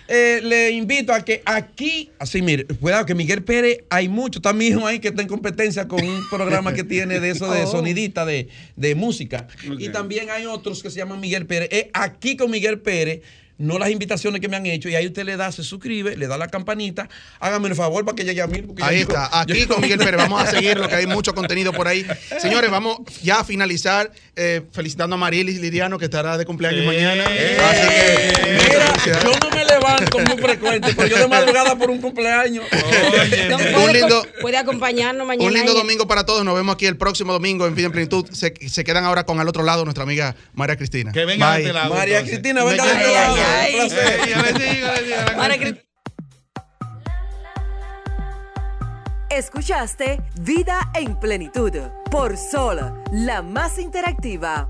Eh, le invito a que aquí, así mire, cuidado que Miguel Pérez, hay mucho, está mi hijo ahí que está en competencia con un programa que tiene de eso de Oh. sonidita, de, de música. Y también hay otros que se llaman Miguel Pérez. Es aquí con Miguel Pérez. No las invitaciones que me han hecho, y ahí usted le da, se suscribe, le da la campanita. Hágame el favor para que llegue a mil. porque Ahí yo- está, aquí yo- con Miguel Pérez. Vamos a seguirlo, que hay mucho contenido por ahí. Señores, vamos ya a finalizar eh, felicitando a Marielis Liriano, que estará de cumpleaños Eh, mañana. eh, Así que, Mira, yo no me levanto muy frecuente, pero yo de madrugada por un cumpleaños. Oye, No, Un puede, lindo- puede acompañarnos mañana. Un lindo domingo para todos. Nos vemos aquí el próximo domingo en Vida en Plenitud. Se, se quedan ahora con al otro lado nuestra amiga María Cristina. que venga de este lado. María entonces. Cristina, venga de este lado. Ay. Un placer. Digo, digo. Escuchaste Vida en Plenitud por Sol, la más interactiva.